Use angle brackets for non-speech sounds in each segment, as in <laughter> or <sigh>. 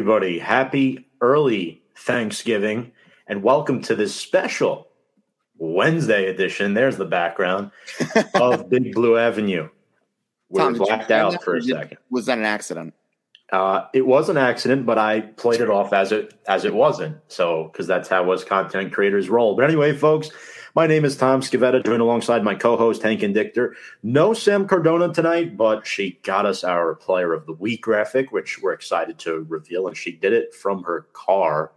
Everybody. Happy early Thanksgiving, and welcome to this special Wednesday edition. There's the background <laughs> of Big Blue Avenue. We Tom, were blacked out that, for a second. Was that an accident? Uh, it was an accident, but I played it off as it as it wasn't. So, because that's how us content creators roll. But anyway, folks, my name is Tom Scavetta, joined alongside my co-host Hank and Dichter. No Sam Cardona tonight, but she got us our Player of the Week graphic, which we're excited to reveal, and she did it from her car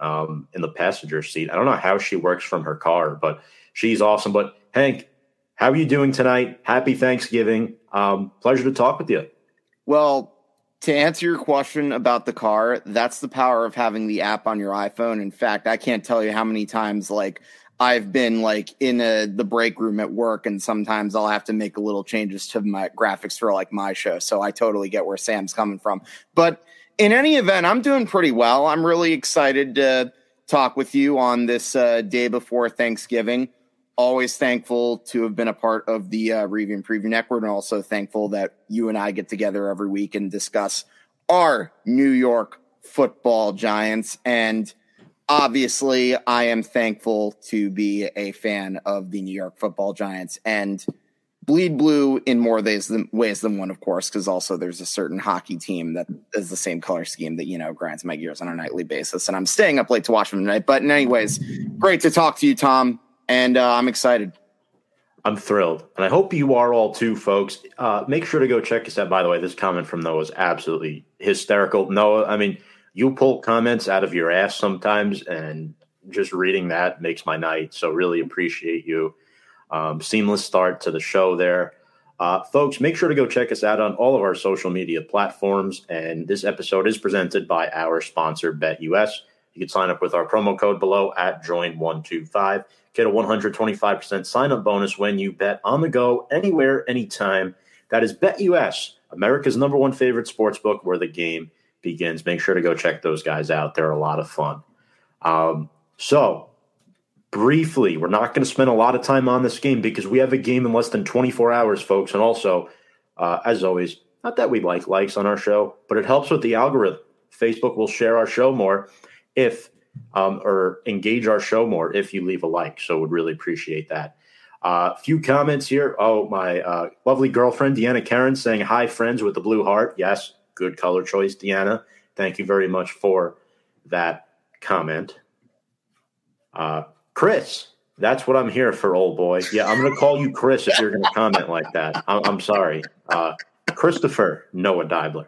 um, in the passenger seat. I don't know how she works from her car, but she's awesome. But Hank, how are you doing tonight? Happy Thanksgiving. Um, pleasure to talk with you. Well, to answer your question about the car, that's the power of having the app on your iPhone. In fact, I can't tell you how many times like I've been like in a, the break room at work, and sometimes I'll have to make a little changes to my graphics for like my show. So I totally get where Sam's coming from. But in any event, I'm doing pretty well. I'm really excited to talk with you on this uh, day before Thanksgiving. Always thankful to have been a part of the uh, Review and Preview Network, and also thankful that you and I get together every week and discuss our New York football giants. And obviously, I am thankful to be a fan of the New York football giants and bleed blue in more ways than, ways than one, of course, because also there's a certain hockey team that is the same color scheme that, you know, grinds my gears on a nightly basis. And I'm staying up late to watch them tonight. But, anyways, great to talk to you, Tom. And uh, I'm excited. I'm thrilled, and I hope you are all too, folks. Uh, make sure to go check us out. By the way, this comment from Noah is absolutely hysterical. Noah, I mean, you pull comments out of your ass sometimes, and just reading that makes my night. So, really appreciate you. Um, seamless start to the show there. Uh, folks, make sure to go check us out on all of our social media platforms. And this episode is presented by our sponsor, BetUS. You can sign up with our promo code below at join125. Get a 125% sign up bonus when you bet on the go, anywhere, anytime. That is BetUS, America's number one favorite sports book where the game begins. Make sure to go check those guys out. They're a lot of fun. Um, so, briefly, we're not going to spend a lot of time on this game because we have a game in less than 24 hours, folks. And also, uh, as always, not that we like likes on our show, but it helps with the algorithm. Facebook will share our show more if um, or engage our show more if you leave a like. So would really appreciate that. A uh, few comments here. Oh, my uh, lovely girlfriend Deanna Karen saying hi, friends with the blue heart. Yes, good color choice, Deanna. Thank you very much for that comment. Uh, Chris, that's what I'm here for, old boy. Yeah, I'm going to call you Chris if you're going to comment like that. I'm, I'm sorry. Uh, Christopher Noah Dibler.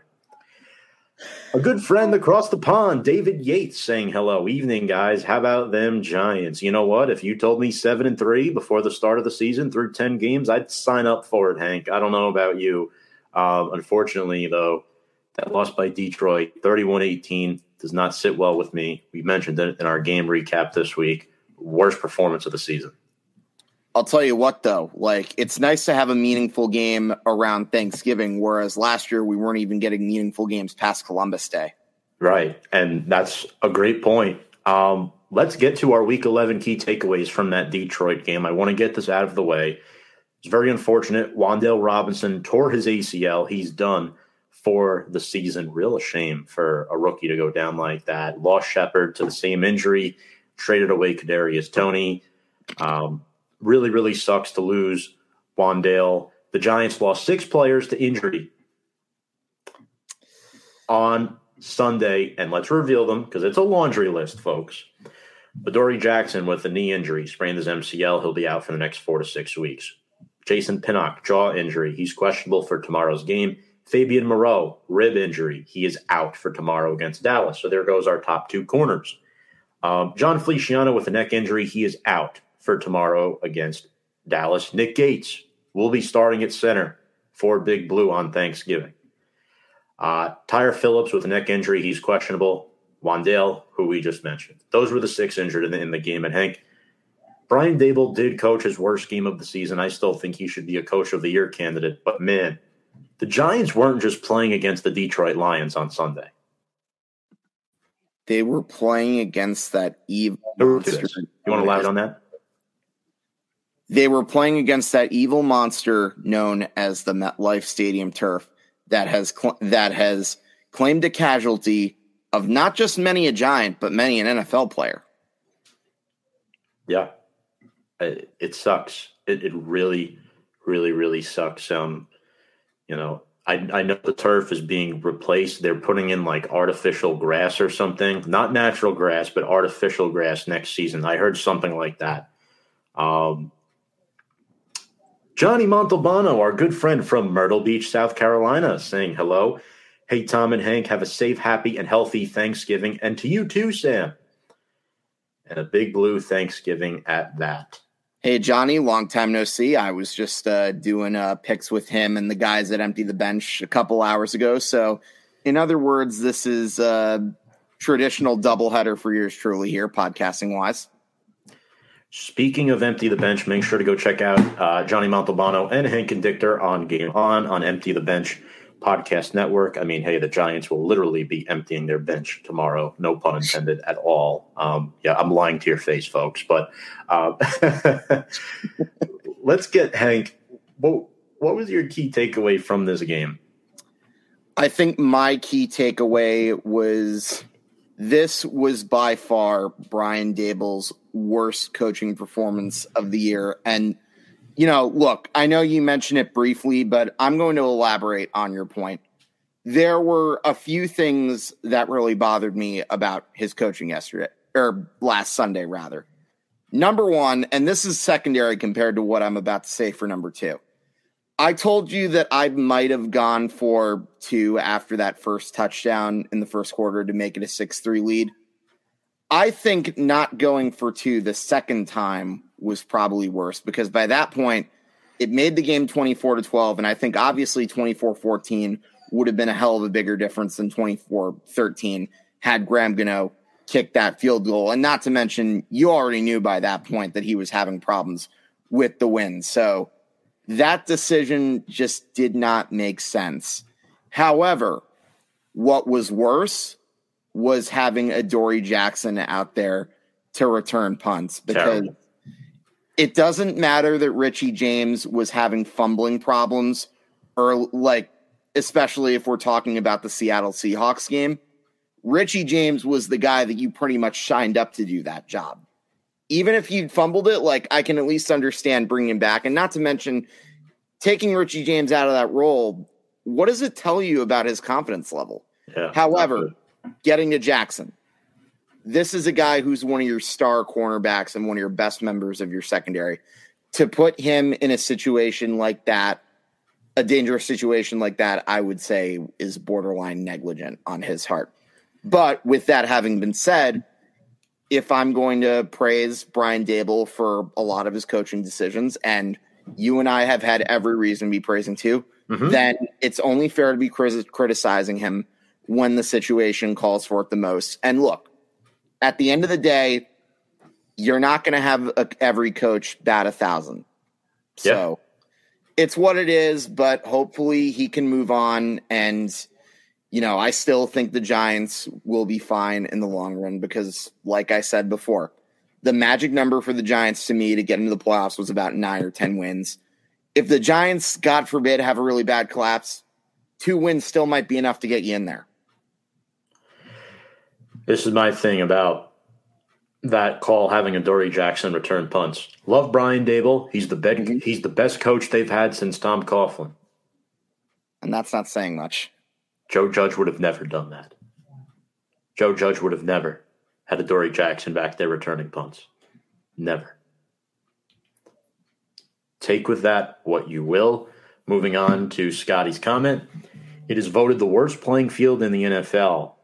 A good friend across the pond, David Yates, saying hello. Evening, guys. How about them Giants? You know what? If you told me seven and three before the start of the season through 10 games, I'd sign up for it, Hank. I don't know about you. Um, unfortunately, though, that loss by Detroit, 31 18, does not sit well with me. We mentioned it in our game recap this week. Worst performance of the season. I'll tell you what, though, like it's nice to have a meaningful game around Thanksgiving, whereas last year we weren't even getting meaningful games past Columbus Day. Right. And that's a great point. Um, let's get to our week 11 key takeaways from that Detroit game. I want to get this out of the way. It's very unfortunate. Wan'Dale Robinson tore his ACL. He's done for the season. Real shame for a rookie to go down like that. Lost Shepard to the same injury, traded away Kadarius Toney. Um, really, really sucks to lose Wan'Dale. The Giants lost six players to injury on Sunday, and let's reveal them because it's a laundry list, folks. Badori Jackson with a knee injury, sprained his MCL. He'll be out for the next four to six weeks. Jason Pinnock, jaw injury. He's questionable for tomorrow's game. Fabian Moreau, rib injury. He is out for tomorrow against Dallas. So there goes our top two corners. Um, Jon Feliciano with a neck injury. He is out for tomorrow against Dallas. Nick Gates will be starting at center for Big Blue on Thanksgiving. Uh, Tyre Phillips with a neck injury. He's questionable. Wan'Dale, who we just mentioned. Those were the six injured in the, in the game. And Hank, Brian Daboll did coach his worst game of the season. I still think he should be a coach of the year candidate. But man, the Giants weren't just playing against the Detroit Lions on Sunday. They were playing against that evil You monster. want to elaborate on that? They were playing against that evil monster known as the MetLife Stadium turf that has cl- that has claimed a casualty of not just many a giant, but many an NFL player. Yeah, it, it sucks. It, it really, really, really sucks. Um, you know, I, I know the turf is being replaced. They're putting in like artificial grass or something, not natural grass, but artificial grass next season. I heard something like that. Um, Johnny Montalbano, our good friend from Myrtle Beach, South Carolina, saying hello. Hey, Tom and Hank, have a safe, happy, and healthy Thanksgiving. And to you too, Sam. And a big blue Thanksgiving at that. Hey, Johnny, long time no see. I was just uh, doing uh, picks with him and the guys that empty the bench a couple hours ago. So, in other words, this is a traditional doubleheader for yours truly here, podcasting wise. Speaking of empty the bench, make sure to go check out uh, Johnny Montalbano and Hank and Dichter on Game On on Empty the Bench podcast network. I mean, hey, the Giants will literally be emptying their bench tomorrow. No pun intended at all. Um, yeah, I'm lying to your face, folks. But uh, <laughs> let's get Hank. What, what was your key takeaway from this game? I think my key takeaway was this was by far Brian Daboll's worst coaching performance of the year. And you know, look, I know you mentioned it briefly, but I'm going to elaborate on your point. There were a few things that really bothered me about his coaching yesterday, or last Sunday, rather. Number one, and this is secondary compared to what I'm about to say for number two. I told you that I might have gone for two after that first touchdown in the first quarter to make it a 6 3 lead. I think not going for two the second time was probably worse because by that point, it made the game 24 to 12. And I think obviously 24 14 would have been a hell of a bigger difference than 24 13 had Graham Gano kicked that field goal. And not to mention, you already knew by that point that he was having problems with the win. So that decision just did not make sense. However, what was worse was having Adoree Jackson out there to return punts because Terrible. It doesn't matter that Richie James was having fumbling problems or like especially if we're talking about the Seattle Seahawks game. Richie James was the guy that you pretty much shined up to do that job. Even if he fumbled it, like I can at least understand bringing him back. And not to mention taking Richie James out of that role, what does it tell you about his confidence level? Yeah, However, getting to Jackson. This is a guy who's one of your star cornerbacks and one of your best members of your secondary. To put him in a situation like that, a dangerous situation like that, I would say is borderline negligent on his part. But with that having been said, if I'm going to praise Brian Daboll for a lot of his coaching decisions, and you and I have had every reason to be praising too, mm-hmm. then it's only fair to be criticizing him when the situation calls for it the most. And look, at the end of the day, you're not going to have a, every coach bat a thousand. So yeah. it's what it is, but hopefully he can move on. And, you know, I still think the Giants will be fine in the long run because, like I said before, the magic number for the Giants to me to get into the playoffs was about nine or 10 wins. If the Giants, God forbid, have a really bad collapse, two wins still might be enough to get you in there. This is my thing about that call having Adoree Jackson return punts. Love Brian Daboll. He's the best. Mm-hmm. He's the best coach they've had since Tom Coughlin. And that's not saying much. Joe Judge would have never done that. Joe Judge would have never had Adoree Jackson back there returning punts. Never. Take with that what you will. Moving on to Scotty's comment. It is voted the worst playing field in the NFL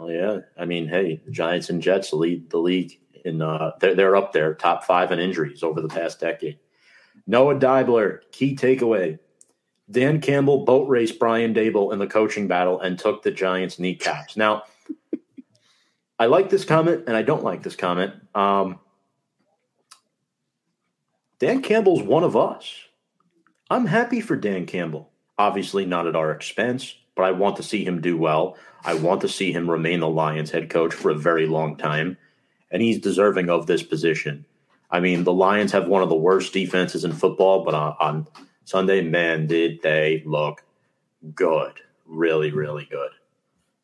Oh yeah, I mean, hey, the Giants and Jets lead the league in uh, they're, they're up there, top five in injuries over the past decade. Noah Dibler, key takeaway: Dan Campbell boat raced Brian Daboll in the coaching battle and took the Giants' kneecaps. Now, I like this comment and I don't like this comment. Um, Dan Campbell's one of us. I'm happy for Dan Campbell. Obviously, not at our expense, but I want to see him do well. I want to see him remain the Lions head coach for a very long time, and he's deserving of this position. I mean, the Lions have one of the worst defenses in football, but on, on Sunday, man, did they look good. Really, really good.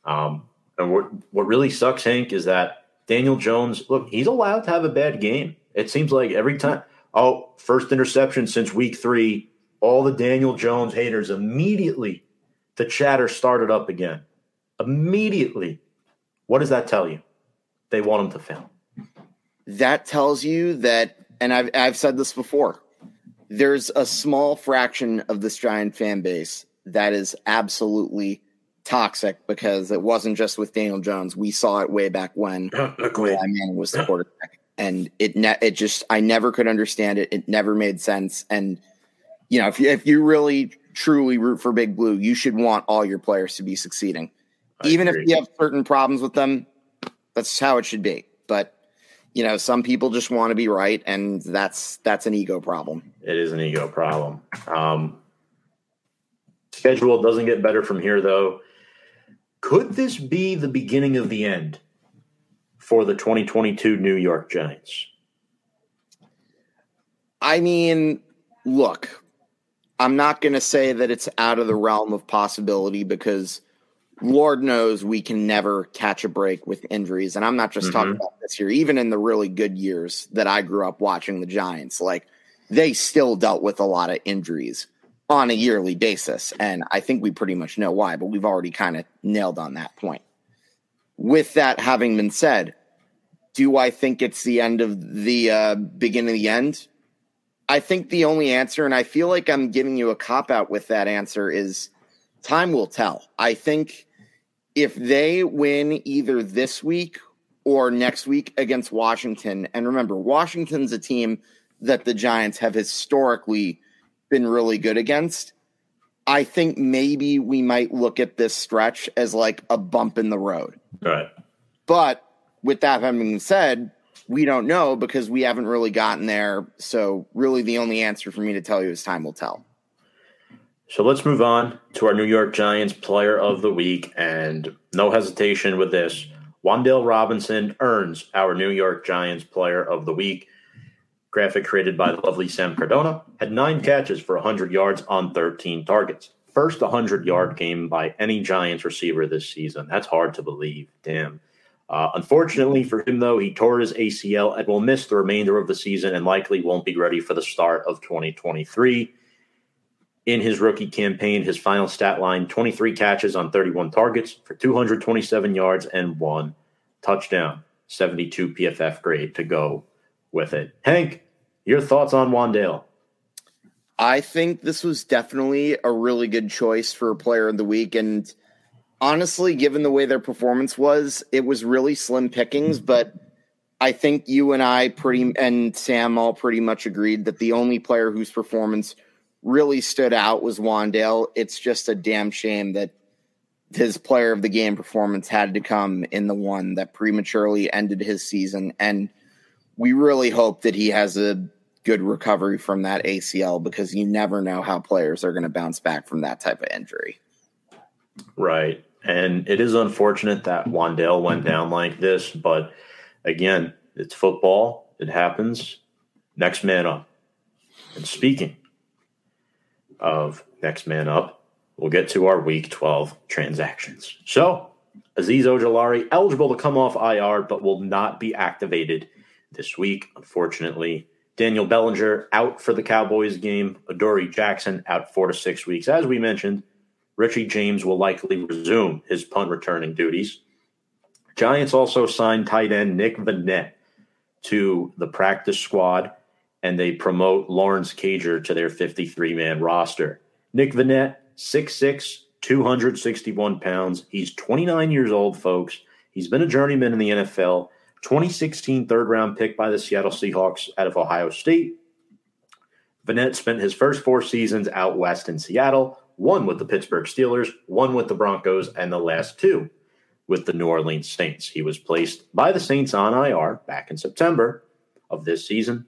Um, and what what really sucks, Hank, is that Daniel Jones. Look, he's allowed to have a bad game. It seems like every time. Oh, first interception since week three. All the Daniel Jones haters immediately the chatter started up again. Immediately. What does that tell you? They want him to fail. That tells you that, and I've I've said this before. There's a small fraction of this giant fan base that is absolutely toxic because it wasn't just with Daniel Jones. We saw it way back when <laughs> Eli Manning was the quarterback, and it ne- it just I never could understand it. It never made sense. And you know, if you if you really truly root for Big Blue, you should want all your players to be succeeding, I even agree. if you have certain problems with them. That's how it should be. But you know, some people just want to be right, and that's that's an ego problem. It is an ego problem. Um, schedule doesn't get better from here, though. Could this be the beginning of the end for the 2022 New York Giants? I mean, look, I'm not going to say that it's out of the realm of possibility because Lord knows we can never catch a break with injuries. And I'm not just mm-hmm. talking about this year, even in the really good years that I grew up watching the Giants, like they still dealt with a lot of injuries on a yearly basis. And I think we pretty much know why, but we've already kind of nailed on that point. With that having been said, do I think it's the end of the uh, beginning of the end? I think the only answer, and I feel like I'm giving you a cop out with that answer, is time will tell. I think if they win either this week or next week against Washington, and remember, Washington's a team that the Giants have historically been really good against. I think maybe we might look at this stretch as like a bump in the road. Right. But with that having been said, we don't know because we haven't really gotten there. So, really, the only answer for me to tell you is time will tell. So, let's move on to our New York Giants player of the week. And no hesitation with this Wan'Dale Robinson earns our New York Giants player of the week. Graphic created by the lovely Sam Cardona had nine catches for 100 yards on 13 targets. First 100 yard game by any Giants receiver this season. That's hard to believe. Damn. Uh, unfortunately for him, though, he tore his ACL and will miss the remainder of the season and likely won't be ready for the start of 2023. In his rookie campaign, his final stat line 23 catches on 31 targets for 227 yards and one touchdown, 72 PFF grade to go with it. Hank, your thoughts on Wan'Dale? I think this was definitely a really good choice for a player of the week. And honestly, given the way their performance was, it was really slim pickings. But I think you and I pretty and Sam all pretty much agreed that the only player whose performance really stood out was Wan'Dale. It's just a damn shame that his player of the game performance had to come in the one that prematurely ended his season. And we really hope that he has a good recovery from that ACL because you never know how players are going to bounce back from that type of injury. Right. And it is unfortunate that Wan'Dale went mm-hmm. down like this, but again, it's football. It happens. Next man up. And speaking of next man up, we'll get to our week 12 transactions. So, Azeez Ojulari eligible to come off IR, but will not be activated this week, unfortunately. Daniel Bellinger out for the Cowboys game. Adoree Jackson out four to six weeks. As we mentioned, Richie James will likely resume his punt returning duties. Giants also signed tight end Nick Vannett to the practice squad, and they promote Lawrence Cager to their 53 man roster. Nick Vannett, 6'6, 261 pounds. He's 29 years old, folks. He's been a journeyman in the NFL, 2016 third round pick by the Seattle Seahawks out of Ohio State. Vannett spent his first four seasons out west in Seattle, one with the Pittsburgh Steelers, one with the Broncos, and the last two with the New Orleans Saints. He was placed by the Saints on IR back in September of this season.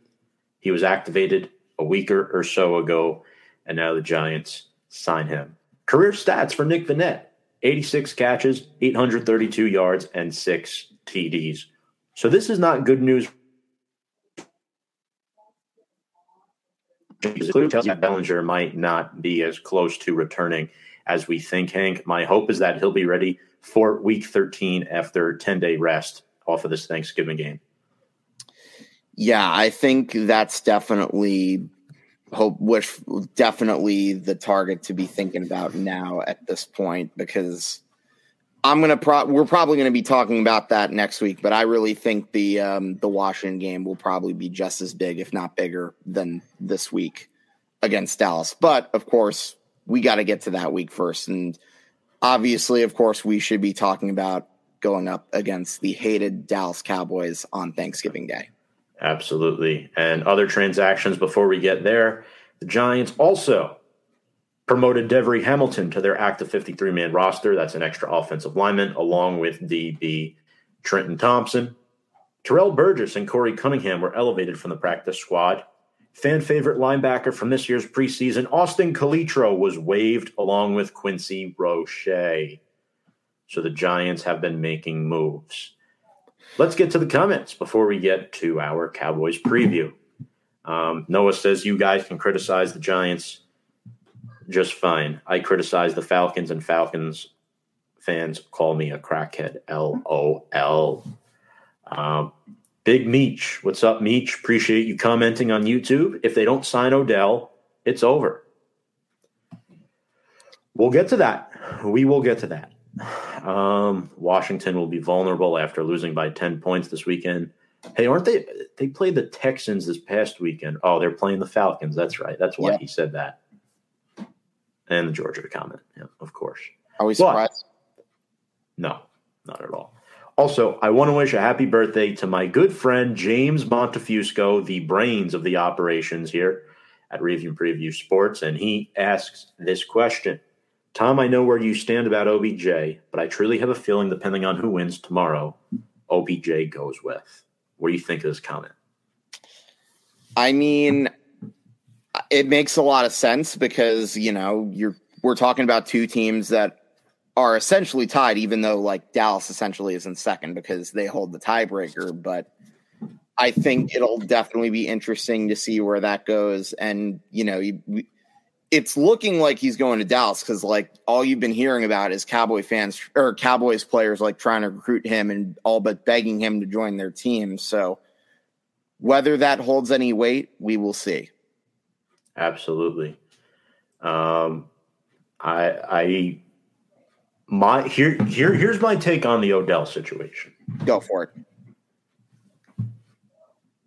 He was activated a week or so ago, and now the Giants sign him. Career stats for Nick Vannett 86 catches, 832 yards, and six TDs. So this is not good news tells you Bellinger might not be as close to returning as we think, Hank. My hope is that he'll be ready for week 13 after 10 day rest off of this Thanksgiving game. Yeah, I think that's definitely hope wish definitely the target to be thinking about now at this point because I'm gonna pro we're probably gonna be talking about that next week, but I really think the um, the Washington game will probably be just as big, if not bigger, than this week against Dallas. But of course, we got to get to that week first, and obviously, of course, we should be talking about going up against the hated Dallas Cowboys on Thanksgiving Day. Absolutely, and other transactions before we get there, the Giants also promoted Devery Hamilton to their active 53 man roster. That's an extra offensive lineman, along with DB Trenton Thompson. Terrell Burgess and Corey Cunningham were elevated from the practice squad. Fan favorite linebacker from this year's preseason, Austin Calitro, was waived along with Quincy Roche. So the Giants have been making moves. Let's get to the comments before we get to our Cowboys preview. Um, Noah says you guys can criticize the Giants just fine. I criticize the Falcons, and Falcons fans call me a crackhead. L O L. Um, Big Meech, what's up, Meech? Appreciate you commenting on YouTube. If they don't sign Odell, it's over. We'll get to that. We will get to that. Um, Washington will be vulnerable after losing by 10 points this weekend. Hey, aren't they? They played the Texans this past weekend. Oh, they're playing the Falcons. That's right. That's why he said that and the Georgia comment. Yeah, of course. Are we surprised? But, no, not at all. Also, I want to wish a happy birthday to my good friend James Montefusco, the brains of the operations here at Review Preview Sports, and he asks this question. Tom, I know where you stand about OBJ, but I truly have a feeling, depending on who wins tomorrow, OBJ goes with. What do you think of this comment? I mean, it makes a lot of sense because you know you're we're talking about two teams that are essentially tied, even though like Dallas essentially is in second because they hold the tiebreaker. But I think it'll definitely be interesting to see where that goes. And you know, you, it's looking like he's going to Dallas because like all you've been hearing about is Cowboy fans or Cowboys players like trying to recruit him and all but begging him to join their team. So whether that holds any weight, we will see. Absolutely. Um, I, I, my here, here, here's my take on the Odell situation. Go for it.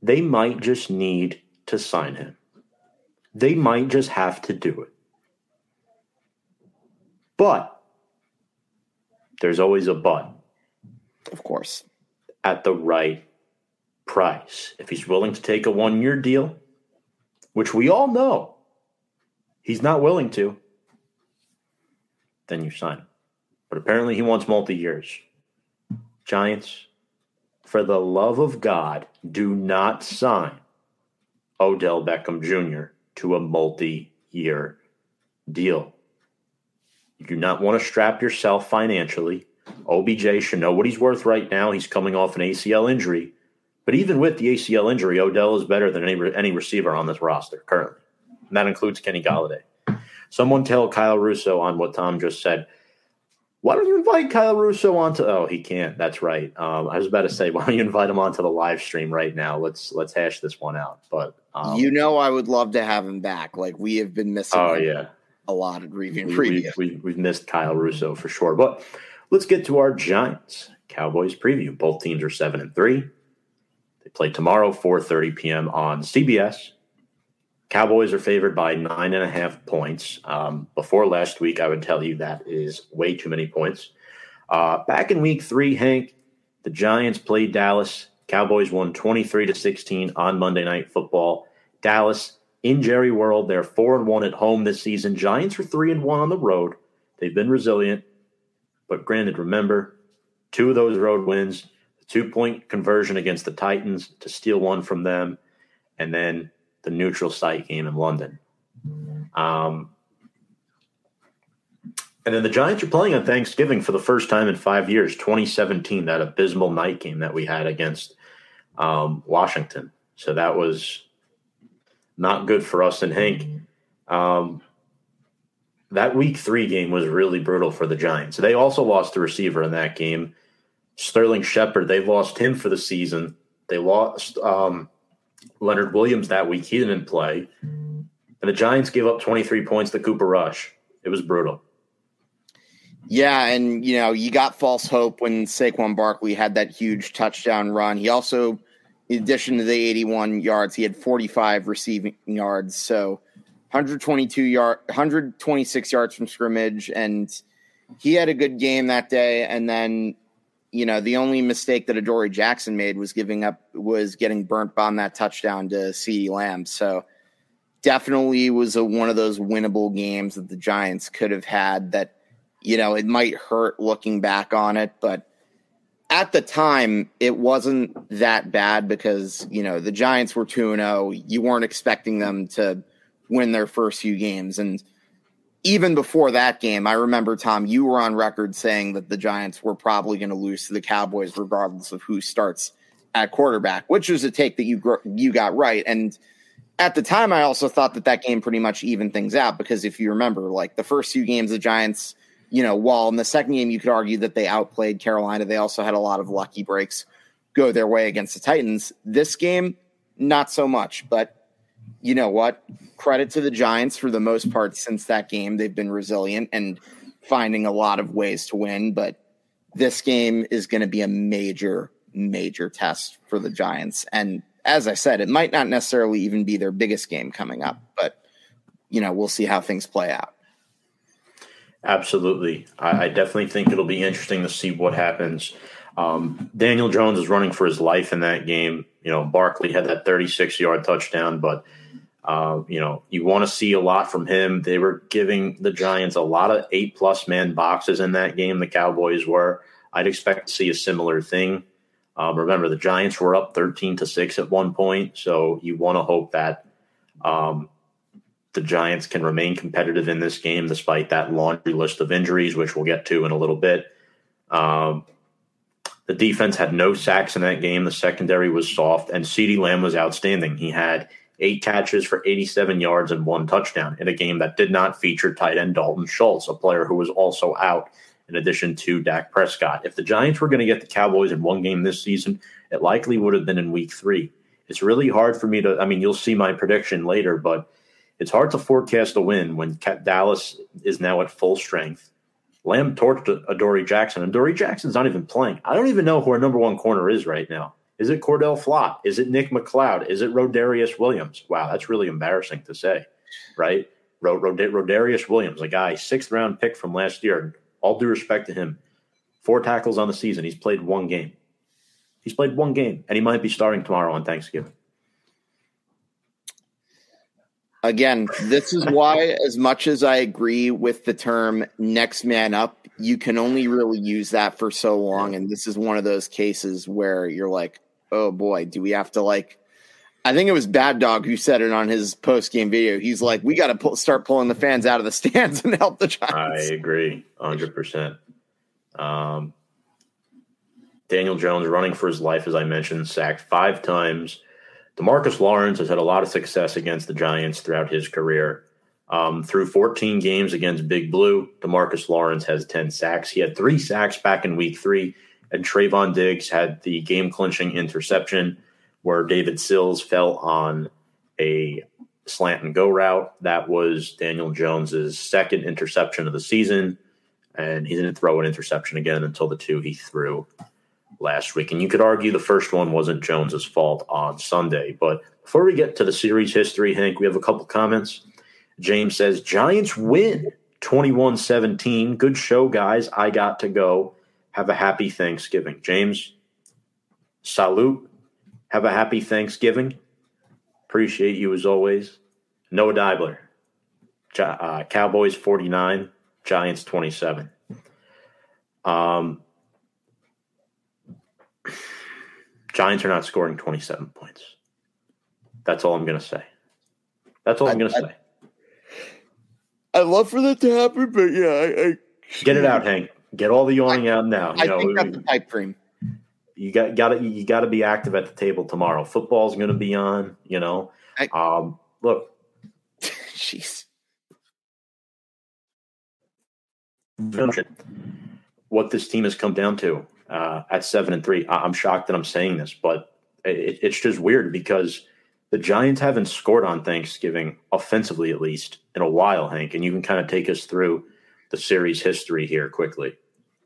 They might just need to sign him. They might just have to do it. But there's always a but. Of course. At the right price. If he's willing to take a one year deal, which we all know he's not willing to, then you sign him. But apparently he wants multi years. Giants, for the love of God, do not sign Odell Beckham Jr. to a multi year deal. You do not want to strap yourself financially. OBJ should know what he's worth right now. He's coming off an ACL injury. But even with the ACL injury, Odell is better than any, any receiver on this roster currently. And that includes Kenny Golladay. Someone tell Kyle Russo on what Tom just said. Why don't you invite Kyle Russo onto? Oh, he can't. That's right. Um, I was about to say, <laughs> why don't you invite him onto the live stream right now? Let's let's hash this one out. But um, you know, I would love to have him back. Like we have been missing. Oh yeah, a lot of review we, preview. We, we, we've missed Kyle Russo for sure. But let's get to our Giants Cowboys preview. Both teams are seven and three. Play tomorrow, 4:30 p.m. on CBS. Cowboys are favored by nine and a half points. Um, before last week, I would tell you that is way too many points. Uh, back in week three, Hank, the Giants played Dallas. Cowboys won 23 to 16 on Monday Night Football. Dallas in Jerry World, they're four and one at home this season. Giants are three and one on the road. They've been resilient, but granted, remember, two of those road wins two point conversion against the Titans to steal one from them, and then the neutral site game in London. Um, and then the Giants are playing on Thanksgiving for the first time in five years, 2017, that abysmal night game that we had against um, Washington. So that was not good for us and Hank. Um, that week three game was really brutal for the Giants. They also lost the receiver in that game. Sterling Shepard, they lost him for the season. They lost um, Leonard Williams that week. He didn't play. And the Giants gave up 23 points to Cooper Rush. It was brutal. Yeah, and you know, you got false hope when Saquon Barkley had that huge touchdown run. He also, in addition to the 81 yards, he had 45 receiving yards. So 122 yard, 126 yards from scrimmage, and he had a good game that day. And then, you know, the only mistake that Adoree Jackson made was giving up, was getting burnt on that touchdown to CeeDee Lamb. So definitely was a, one of those winnable games that the Giants could have had that you know, it might hurt looking back on it, but at the time, it wasn't that bad because, you know, the Giants were 2 0. You weren't expecting them to win their first few games. And even before that game, I remember, Tom, you were on record saying that the Giants were probably going to lose to the Cowboys regardless of who starts at quarterback, which was a take that you you got right. And at the time, I also thought that that game pretty much evened things out because if you remember, like the first few games, the Giants you know, while in the second game you could argue that they outplayed Carolina, they also had a lot of lucky breaks go their way against the Titans. This game, not so much, but you know what? Credit to the Giants for the most part since that game. They've been resilient and finding a lot of ways to win, but this game is going to be a major, major test for the Giants. And as I said, it might not necessarily even be their biggest game coming up, but you know, we'll see how things play out. Absolutely. I, I, definitely think it'll be interesting to see what happens. Um, Daniel Jones is running for his life in that game. You know, Barkley had that 36 yard touchdown, but, uh, you know, you want to see a lot from him. They were giving the Giants a lot of eight plus man boxes in that game. The Cowboys were. I'd expect to see a similar thing. Um, remember, the Giants were up 13 to 6 at one point. So you want to hope that um, the Giants can remain competitive in this game despite that laundry list of injuries, which we'll get to in a little bit. Um, the defense had no sacks in that game. The secondary was soft, and CeeDee Lamb was outstanding. He had eight catches for 87 yards and one touchdown in a game that did not feature tight end Dalton Schultz, a player who was also out in addition to Dak Prescott. If the Giants were going to get the Cowboys in one game this season, it likely would have been in week three. It's really hard for me to, I mean, you'll see my prediction later, but it's hard to forecast a win when Dallas is now at full strength. Lamb torched Adoree Jackson, and Adoree Jackson's not even playing. I don't even know who our number one corner is right now. Is it Cor'Dale Flott? Is it Nick McCloud? Is it Rodarius Williams? Wow, that's really embarrassing to say, right? Rod- Rod- Rodarius Williams, a guy, sixth round pick from last year. All due respect to him, four tackles on the season. He's played one game. He's played one game, and he might be starting tomorrow on Thanksgiving. Again, this is why, as much as I agree with the term next man up, you can only really use that for so long. And this is one of those cases where you're like, oh boy, do we have to like. I think it was Bad Dog who said it on his post game video. He's like, we got to pull, start pulling the fans out of the <laughs> stands and help the Giants. I agree 100%. Um, Daniel Jones running for his life, as I mentioned, sacked five times Demarcus Lawrence has had a lot of success against the Giants throughout his career. Um, through 14 games against Big Blue, Demarcus Lawrence has 10 sacks. He had three sacks back in week three, and Trevon Diggs had the game clinching interception where David Sills fell on a slant and go route. That was Daniel Jones's second interception of the season, and he didn't throw an interception again until the two he threw last week. And you could argue the first one wasn't Jones's fault on Sunday. But before we get to the series history, Hank, we have a couple comments. James says, Giants win 21 17. Good show, guys. I got to go. Have a happy Thanksgiving. James, salute. Have a happy Thanksgiving. Appreciate you as always. Noah Dibler, uh, Cowboys 49, Giants 27. Um, Giants are not scoring 27 points. That's all I'm going to say. That's all I, am going to say. I love for that to happen, but yeah, I, I get it out, Hank. Get all the yawning out now. You I know, think that's the pipe dream. You got got to you got to be active at the table tomorrow. Football's going to be on. You know, I, um, look. <laughs> Jeez. what this team has come down to uh, at seven and three. I- am shocked that I'm saying this, but it, it's just weird because the Giants haven't scored on Thanksgiving offensively, at least in a while, Hank. And you can kind of take us through the series history here quickly.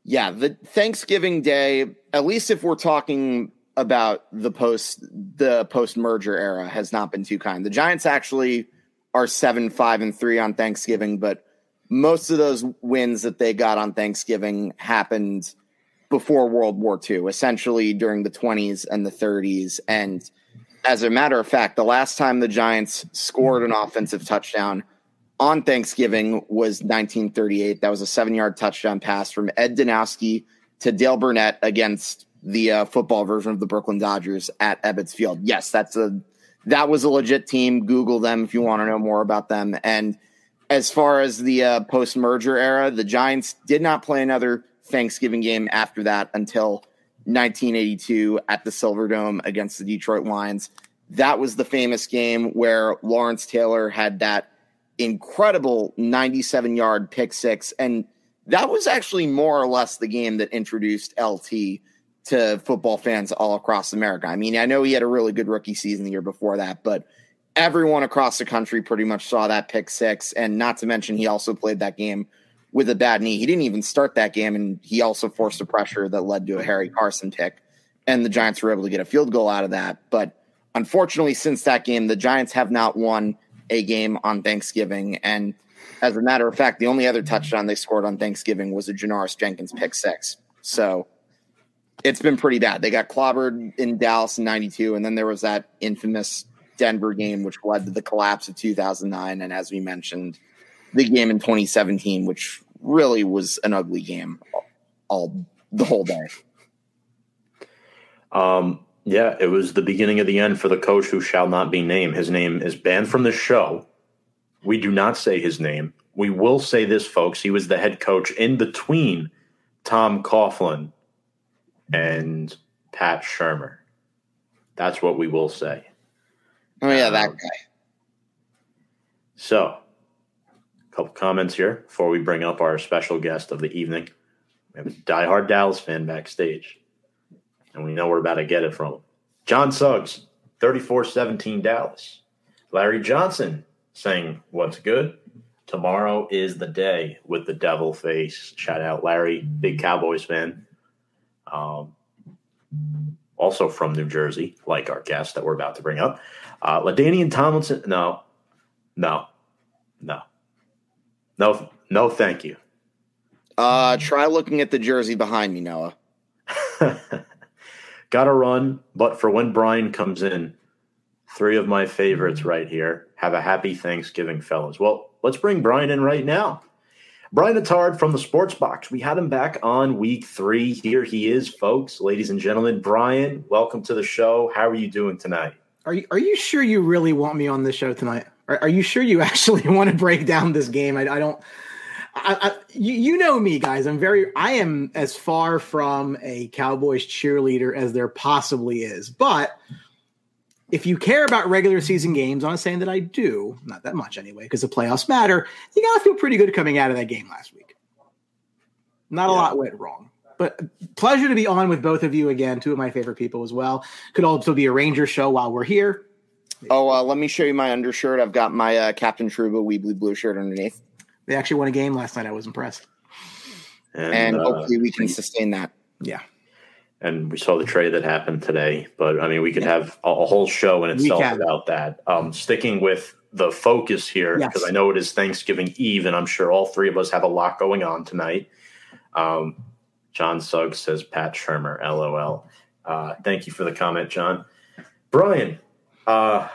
Yeah, the Thanksgiving Day, at least if we're talking about the post the post merger era, has not been too kind. The Giants actually are seven, five, and three on Thanksgiving, but most of those wins that they got on Thanksgiving happened before World War II, essentially during the 20s and the 30s. And as a matter of fact, the last time the Giants scored an offensive touchdown on Thanksgiving was 1938. That was a seven yard touchdown pass from Ed Danowski to Dale Burnett against the uh, football version of the Brooklyn Dodgers at Ebbets Field. Yes, that's a that was a legit team. Google them if you want to know more about them. And as far as the uh, post merger era, the Giants did not play another Thanksgiving game after that until 1982 at the Silverdome against the Detroit Lions. That was the famous game where Lawrence Taylor had that incredible 97 yard pick six. And that was actually more or less the game that introduced LT to football fans all across America. I mean, I know he had a really good rookie season the year before that, but everyone across the country pretty much saw that pick six. And not to mention, he also played that game with a bad knee. He didn't even start that game, and he also forced a pressure that led to a Harry Carson pick. And the Giants were able to get a field goal out of that. But unfortunately, since that game, the Giants have not won a game on Thanksgiving. And as a matter of fact, the only other touchdown they scored on Thanksgiving was a Janoris Jenkins pick six. So it's been pretty bad. They got clobbered in Dallas in 92, and then there was that infamous Denver game, which led to the collapse of 2009. And as we mentioned, the game in 2017, which really was an ugly game all the whole day. Um, yeah, it was the beginning of the end for the coach who shall not be named. His name is banned from the show. We do not say his name. We will say this, folks. He was the head coach in between Tom Coughlin and Pat Shurmur. That's what we will say. Oh yeah, that um, guy. So, a couple comments here before we bring up our special guest of the evening. We have a diehard Dallas fan backstage, and we know we're about to get it from him. John Suggs, 34-17 Dallas. Larry Johnson saying, "What's good? Tomorrow is the day with the devil face." Shout out, Larry, big Cowboys fan. Um, also from New Jersey, like our guest that we're about to bring up. Uh, LaDainian Tomlinson, no, no, no, no, no, thank you. Uh, try looking at the jersey behind me, Noah. <laughs> Got to run, but for when Brian comes in, three of my favorites mm-hmm. right here. Have a happy Thanksgiving, fellas. Well, let's bring Brian in right now. Brian Attard from the Sports Box. We had him back on week three. Here he is, folks, ladies and gentlemen. Brian, welcome to the show. How are you doing tonight? Are you are you sure you really want me on the show tonight? Are, are you sure you <laughs> actually want to break down this game? I, I don't. I, I, you, you know me, guys. I'm very. I am as far from a Cowboys cheerleader as there possibly is. But if you care about regular season games, I'm saying that I do, not that much anyway, because the playoffs matter. You got to feel pretty good coming out of that game last week. Not a lot went wrong. But pleasure to be on with both of you again. Two of my favorite people as well. Could also be a Ranger show while we're here. Oh, uh, let me show you my undershirt. I've got my uh, Captain Trouba Weebly blue shirt underneath. They actually won a game last night. I was impressed. And, and uh, hopefully we can sustain that. Yeah. And we saw the trade that happened today. But I mean, we could yeah. have a, a, whole show in itself about that. Um, sticking with the focus here, because yes. I know it is Thanksgiving Eve, and I'm sure all three of us have a lot going on tonight. Um, John Suggs says Pat Shurmur, LOL. Uh, thank you for the comment, John. Brian, uh,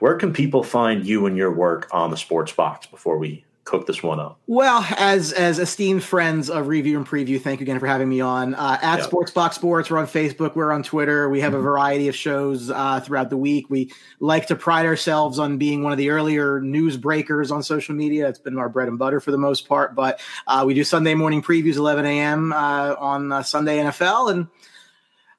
where can people find you and your work on the Sports Box before we cook this one up? Well, as as esteemed friends of review and preview, thank you again for having me on. Uh, at. Sports Box Sports, we're on Facebook, we're on Twitter. We have a variety of shows uh, throughout the week. We like to pride ourselves on being one of the earlier news breakers on social media. It's been our bread and butter for the most part, but uh, we do Sunday morning previews, 11 a.m. Uh, on uh, Sunday NFL, and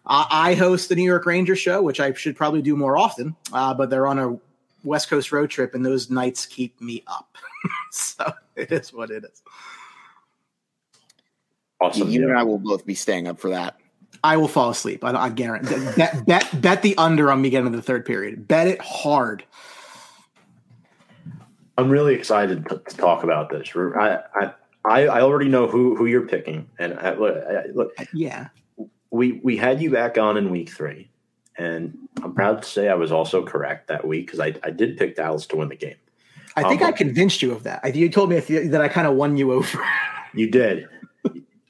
I host the New York Rangers show, which I should probably do more often, uh, but they're on a West Coast road trip, and those nights keep me up. <laughs> <laughs> so it is what it is. Awesome. you and. I will both be staying up for that. I will fall asleep. I, I guarantee. bet, bet bet the under on me getting to the third period. Bet it hard. I'm really excited to, to talk about this. I, I, I already know who, who you're picking, and I, look, I, look, uh, Yeah. we we had you back on in week three, and I'm proud to say I was also correct that week because I, I did pick Dallas to win the game. I think Um, I convinced you of that. I, you told me that I kind of won you over. <laughs> You did.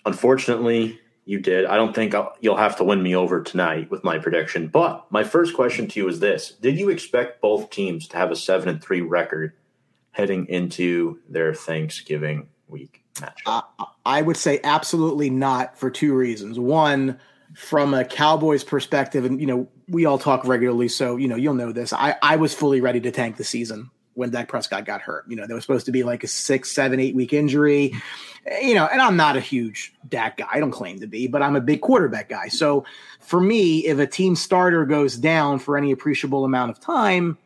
Unfortunately, you did. I don't think I'll, you'll have to win me over tonight with my prediction. But my first question to you is this: Did you expect both teams to have a seven and three record heading into their Thanksgiving week match? Uh, I would say absolutely not for two reasons. One, from a Cowboys perspective, and you know, we all talk regularly, so you know, you'll know this. I, I was fully ready to tank the season when Dak Prescott got hurt. You know, there was supposed to be like a six, seven, eight week injury. You know, and I'm not a huge Dak guy. I don't claim to be, but I'm a big quarterback guy. So for me, if a team starter goes down for any appreciable amount of time,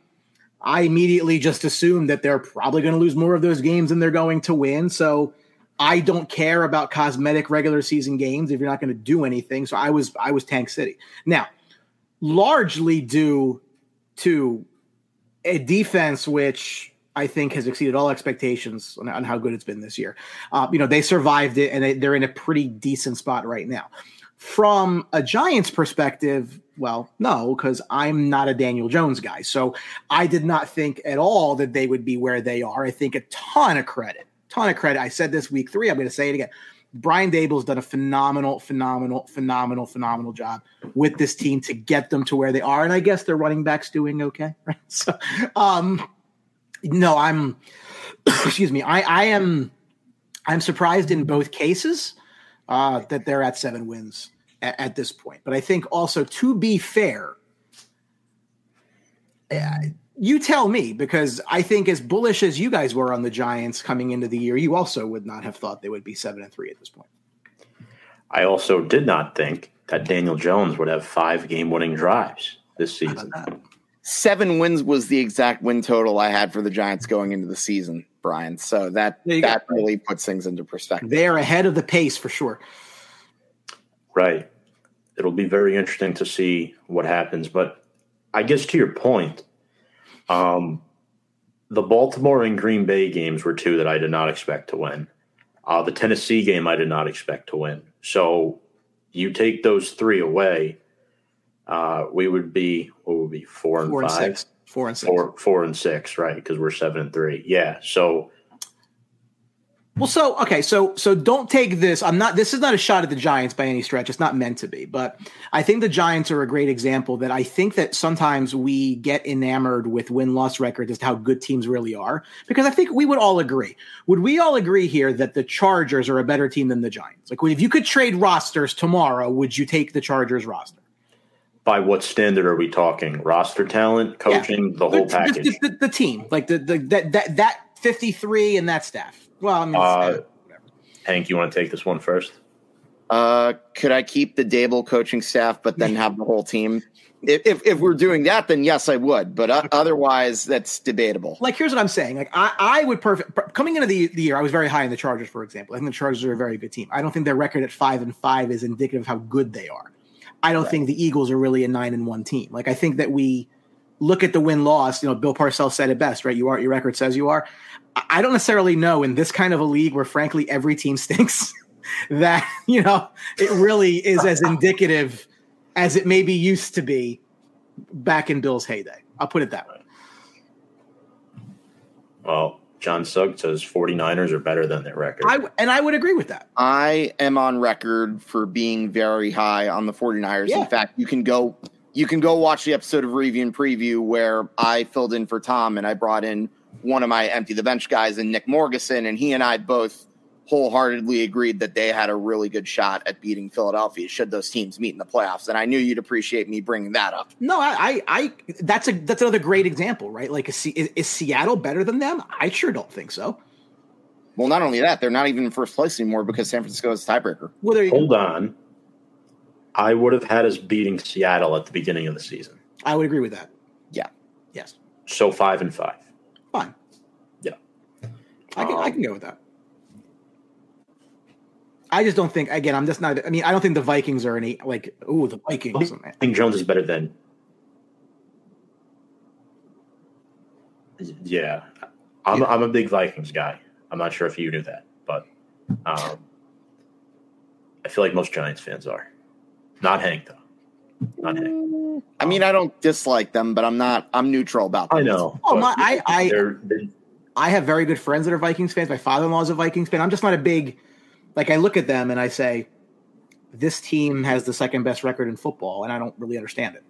I immediately just assume that they're probably going to lose more of those games than they're going to win. So I don't care about cosmetic regular season games if you're not going to do anything. So I was I was Tank City. Now, largely due to a defense which I think has exceeded all expectations on, on how good it's been this year. Uh, you know, they survived it and they, they're in a pretty decent spot right now. From a Giants perspective, well, no, because I'm not a Daniel Jones guy. So I did not think at all that they would be where they are. I think a ton of credit, ton of credit. I said this week three. I'm going to say it again. Brian Daboll's done a phenomenal, phenomenal, phenomenal, phenomenal job with this team to get them to where they are. And I guess their running backs doing okay, <laughs> right? So, um, no, I'm, <coughs> excuse me, I, I am, I'm surprised in both cases uh, that they're at seven wins at, at this point. But I think also, to be fair, uh, you tell me because I think as bullish as you guys were on the Giants coming into the year, you also would not have thought they would be seven and three at this point. I also did not think that Daniel Jones would have five game winning drives this season. Seven wins was the exact win total I had for the Giants going into the season, Brian. So that There you go. that really puts things into perspective. They are ahead of the pace for sure. Right. It'll be very interesting to see what happens. But I guess to your point, um, the Baltimore and Green Bay games were two that I did not expect to win. Uh, the Tennessee game I did not expect to win. So you take those three away, uh, we would be what would be four and Four and five, six. Four and six. four four and six, right? Because we're seven and three. Yeah. So Well, so okay, so so don't take this. I'm not. This is not a shot at the Giants by any stretch. It's not meant to be. But I think the Giants are a great example. That I think that sometimes we get enamored with win loss records as to how good teams really are. Because I think we would all agree. Would we all agree here that the Chargers are a better team than the Giants? Like, if you could trade rosters tomorrow, would you take the Chargers roster? by what standard are we talking? Roster talent, coaching, the whole The- package. The, the- the team, like the, the that that that 53 and that staff. Well, I mean, Uh, Hank, you want to take this one first? Uh, could I keep the Daboll coaching staff, but then have the whole team? If, if, if we're doing that, then yes, I would. But uh, otherwise, that's debatable. like here's what I'm saying. Like I, I would perfect coming into the, the year, I was very high in the Chargers, for example. I think the Chargers are a very good team. I don't think their record at five and five is indicative of how good they are. I don't think the Eagles are really a nine and one team. Like I think that we look at the win loss. You know, Bill Parcells said it best, right? You are your record says you are. I- I don't necessarily know in this kind of a league where frankly every team <laughs> stinks that you know it really is as indicative as it maybe used to be back in Bill's heyday. I'll put it that way. Well, John Sugg says 49ers are better than their record. I and I would agree with that. I am on record for being very high on the 49ers. Yeah. In fact, you can go you can go watch the episode of Review and Preview where I filled in for Tom and I brought in one of my empty the bench guys and Nick Morgeson, and he and I both wholeheartedly agreed that they had a really good shot at beating Philadelphia should those teams meet in the playoffs. And I knew you'd appreciate me bringing that up. No, I, I, I that's a that's another great example, right? Like, is, is, is Seattle better than them? I sure don't think so. Well, not only that, they're not even in first place anymore because San Francisco is a tiebreaker. Well, there you go. Hold on. I would have had us beating Seattle at the beginning of the season. I would agree with that. Yeah. Yes, So five and five. Fine. Yeah. I can I Um, can go with that. I just don't think. Again, I'm just not. I mean, I don't think the Vikings are any like. Ooh, the Vikings. I think Jones is better than. Yeah, I'm. Yeah. I'm a big Vikings guy. I'm not sure if you knew that, but um, I feel like most Giants fans are. Not Hank though. Not Hank. I mean, I don't dislike them, but I'm not. I'm neutral about them. I know. Oh my! I I, I have very good friends that are Vikings fans. My father-in-law is a Vikings fan. I'm just not a big like I look at them and I say, this team has the second best record in football, and I don't really understand it.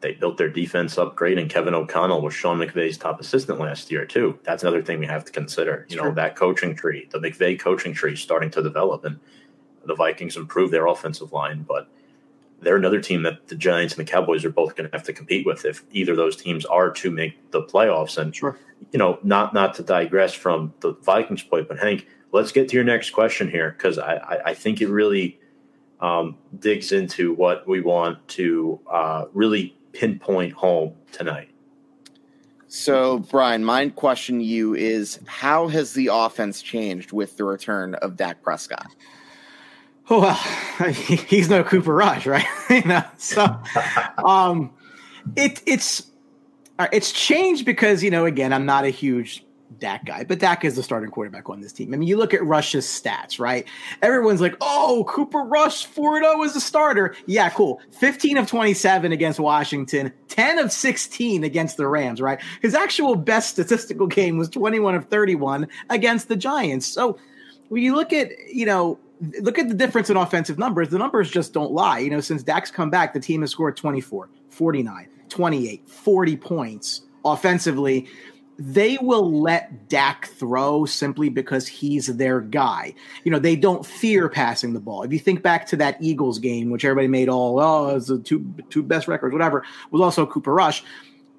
They built their defense up great, and Kevin O'Connell was Sean McVay's top assistant last year too. That's another thing we have to consider. You know that coaching tree, the McVay coaching tree, starting to develop, and the Vikings improved their offensive line, but they're another team that the Giants and the Cowboys are both going to have to compete with if either of those teams are to make the playoffs. And sure. you know, not not to digress from the Vikings point, but Hank, let's get to your next question here because I, I, I think it really um, digs into what we want to uh, really pinpoint home tonight. So, Brian, my question to you is: How has the offense changed with the return of Dak Prescott? Oh, well, <laughs> he's no Cooper Rush, right? <laughs> you know, so <laughs> um, it it's uh, it's changed because you know again I'm not a huge Dak guy, but Dak is the starting quarterback on this team. I mean, you look at Rush's stats, right? Everyone's like, "Oh, Cooper Rush 4-0 as a starter." Yeah, cool. 15 of 27 against Washington, 10 of 16 against the Rams, right? His actual best statistical game was 21 of 31 against the Giants. So, when you look at, you know, look at the difference in offensive numbers. The numbers just don't lie. You know, since Dak's come back, the team has scored 24, 49, 28, 40 points offensively. They will let Dak throw simply because he's their guy. You know, they don't fear passing the ball. If you think back to that Eagles game, which everybody made all, oh, it's the two, two best records, whatever, was also Cooper Rush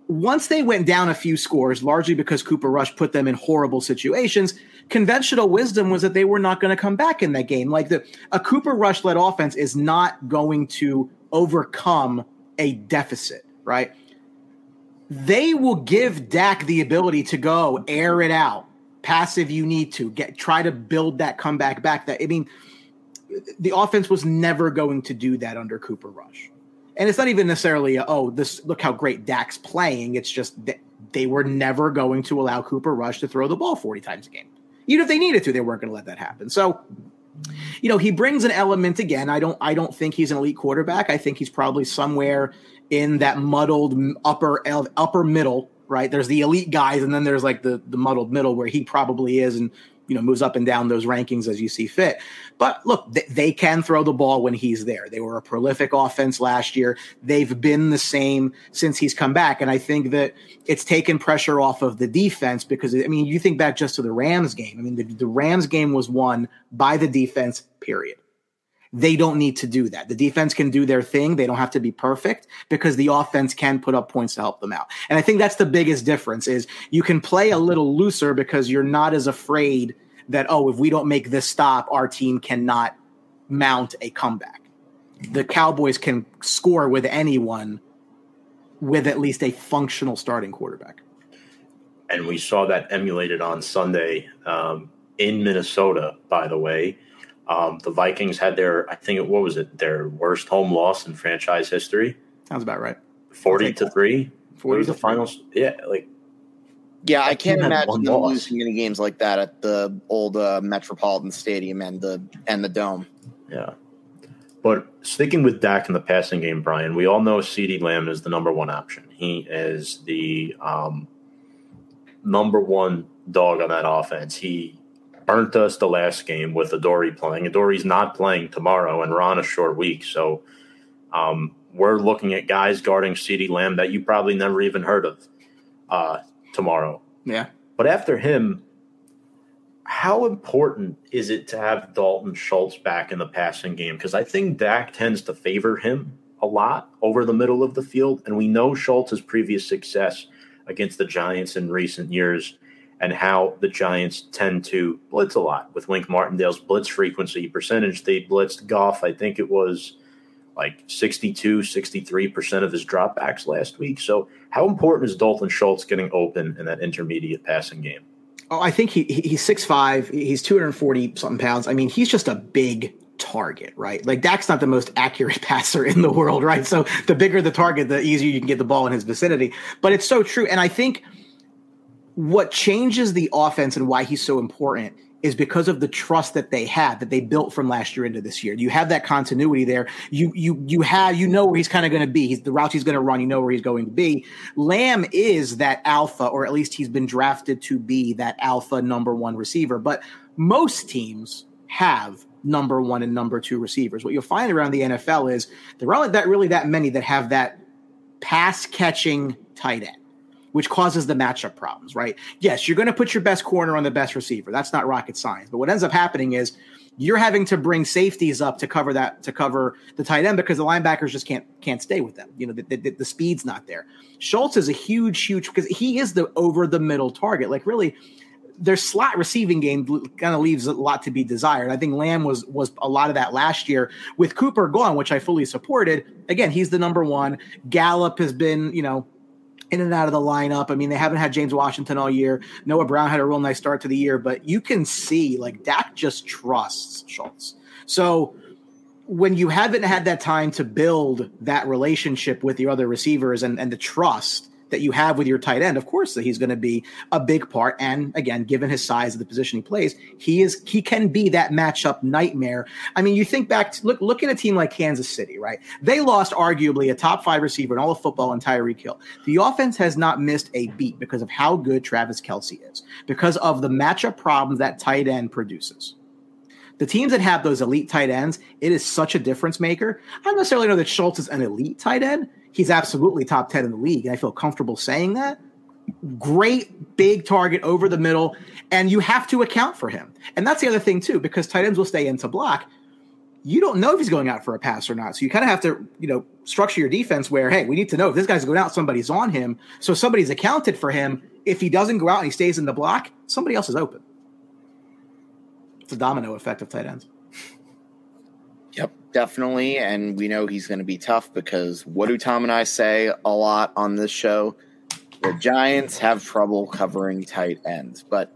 once they went down a few scores, largely because Cooper Rush put them in horrible situations, conventional wisdom was that they were not going to come back in that game. Like the a Cooper Rush led offense is not going to overcome a deficit, right? They will give Dak the ability to go air it out, pass if you need to, get try to build that comeback back. That I mean, the offense was never going to do that under Cooper Rush. And it's not even necessarily, a, oh, this look how great Dak's playing. It's just that they were never going to allow Cooper Rush to throw the ball 40 times a game. Even if they needed to, they weren't going to let that happen. So, you know, he brings an element again. I don't I don't think he's an elite quarterback. I think he's probably somewhere in that muddled upper upper middle, right? There's the elite guys and then there's like the the muddled middle where he probably is and you know moves up and down those rankings as you see fit. But look, they, they can throw the ball when he's there. They were a prolific offense last year. They've been the same since he's come back, and I think that it's taken pressure off of the defense because I mean, you think back just to the Rams game. I mean, the, the Rams game was won by the defense. Period. They don't need to do that. The defense can do their thing. They don't have to be perfect because the offense can put up points to help them out. And I think that's the biggest difference is you can play a little looser because you're not as afraid that, oh, if we don't make this stop, our team cannot mount a comeback. The Cowboys can score with anyone with at least a functional starting quarterback. And we saw that emulated on Sunday um, in Minnesota, by the way. Um, the Vikings had their, I think what was it, their worst home loss in franchise history. Sounds about right. 40 to 3. 40 was the finals. Yeah, like. Yeah, I can't imagine them loss. losing any games like that at the old uh, Metropolitan Stadium and the and the dome. Yeah. But sticking with Dak in the passing game, Brian, we all know CeeDee Lamb is the number one option. He is the um, number one dog on that offense. He burnt us the last game with Adoree playing. Adoree's not playing tomorrow, and we're on a short week. So um, we're looking at guys guarding CeeDee Lamb that you probably never even heard of uh, tomorrow. Yeah. But after him, how important is it to have Dalton Schultz back in the passing game? Because I think Dak tends to favor him a lot over the middle of the field. And we know Schultz's previous success against the Giants in recent years and how the Giants tend to blitz a lot with Wink Martindale's blitz frequency percentage. They blitzed Goff, I think it was like 62, 63% of his dropbacks last week. So, how important is Dalton Schultz getting open in that intermediate passing game? Oh, I think he he's six five. He's two hundred forty something pounds. I mean, he's just a big target, right? Like Dak's not the most accurate <laughs> passer in the world, right? So the bigger the target, the easier you can get the ball in his vicinity. But it's so true, and I think what changes the offense and why he's so important is because of the trust that they had that they built from last year into this year. You have that continuity there. You you you have you know where he's kind of going to be. He's the routes he's going to run. You know where he's going to be. Lamb is that alpha, or at least he's been drafted to be that alpha number one receiver. But most teams have number one and number two receivers. What you'll find around the NFL is there aren't that really that many that have that pass catching tight end which causes the matchup problems, right? Yes, you're going to put your best corner on the best receiver. That's not rocket science. But what ends up happening is you're having to bring safeties up to cover that to cover the tight end because the linebackers just can't can't stay with them. You know, the, the, the speed's not there. Schultz is a huge, huge because he is the over the middle target. Like really, their slot receiving game kind of leaves a lot to be desired. I think Lamb was was a lot of that last year with Cooper gone, which I fully supported. Again, he's the number one. Gallup has been, you know, in and out of the lineup. I mean, they haven't had James Washington all year. Noah Brown had a real nice start to the year, but you can see like Dak just trusts Schultz. So when you haven't had that time to build that relationship with your other receivers and, and the trust, that you have with your tight end, of course, that he's going to be a big part. And again, given his size of the position he plays, he is he can be that matchup nightmare. I mean, you think back to look look at a team like Kansas City, right? They lost arguably a top five receiver in all of football and Tyreek Hill. The offense has not missed a beat because of how good Travis Kelce is, because of the matchup problems that tight end produces the teams that have those elite tight ends, it is such a difference maker. I don't necessarily know that Schultz is an elite tight end, he's absolutely top 10 in the league. And I feel comfortable saying that. Great big target over the middle, and you have to account for him. And that's the other thing, too, because tight ends will stay into block. You don't know if he's going out for a pass or not. So you kind of have to, you know, structure your defense where, hey, we need to know if this guy's going out, somebody's on him. So somebody's accounted for him. If he doesn't go out and he stays in the block, somebody else is open. It's a domino effect of tight ends. Definitely. And we know he's going to be tough because what do Tom and I say a lot on this show? The Giants have trouble covering tight ends. But,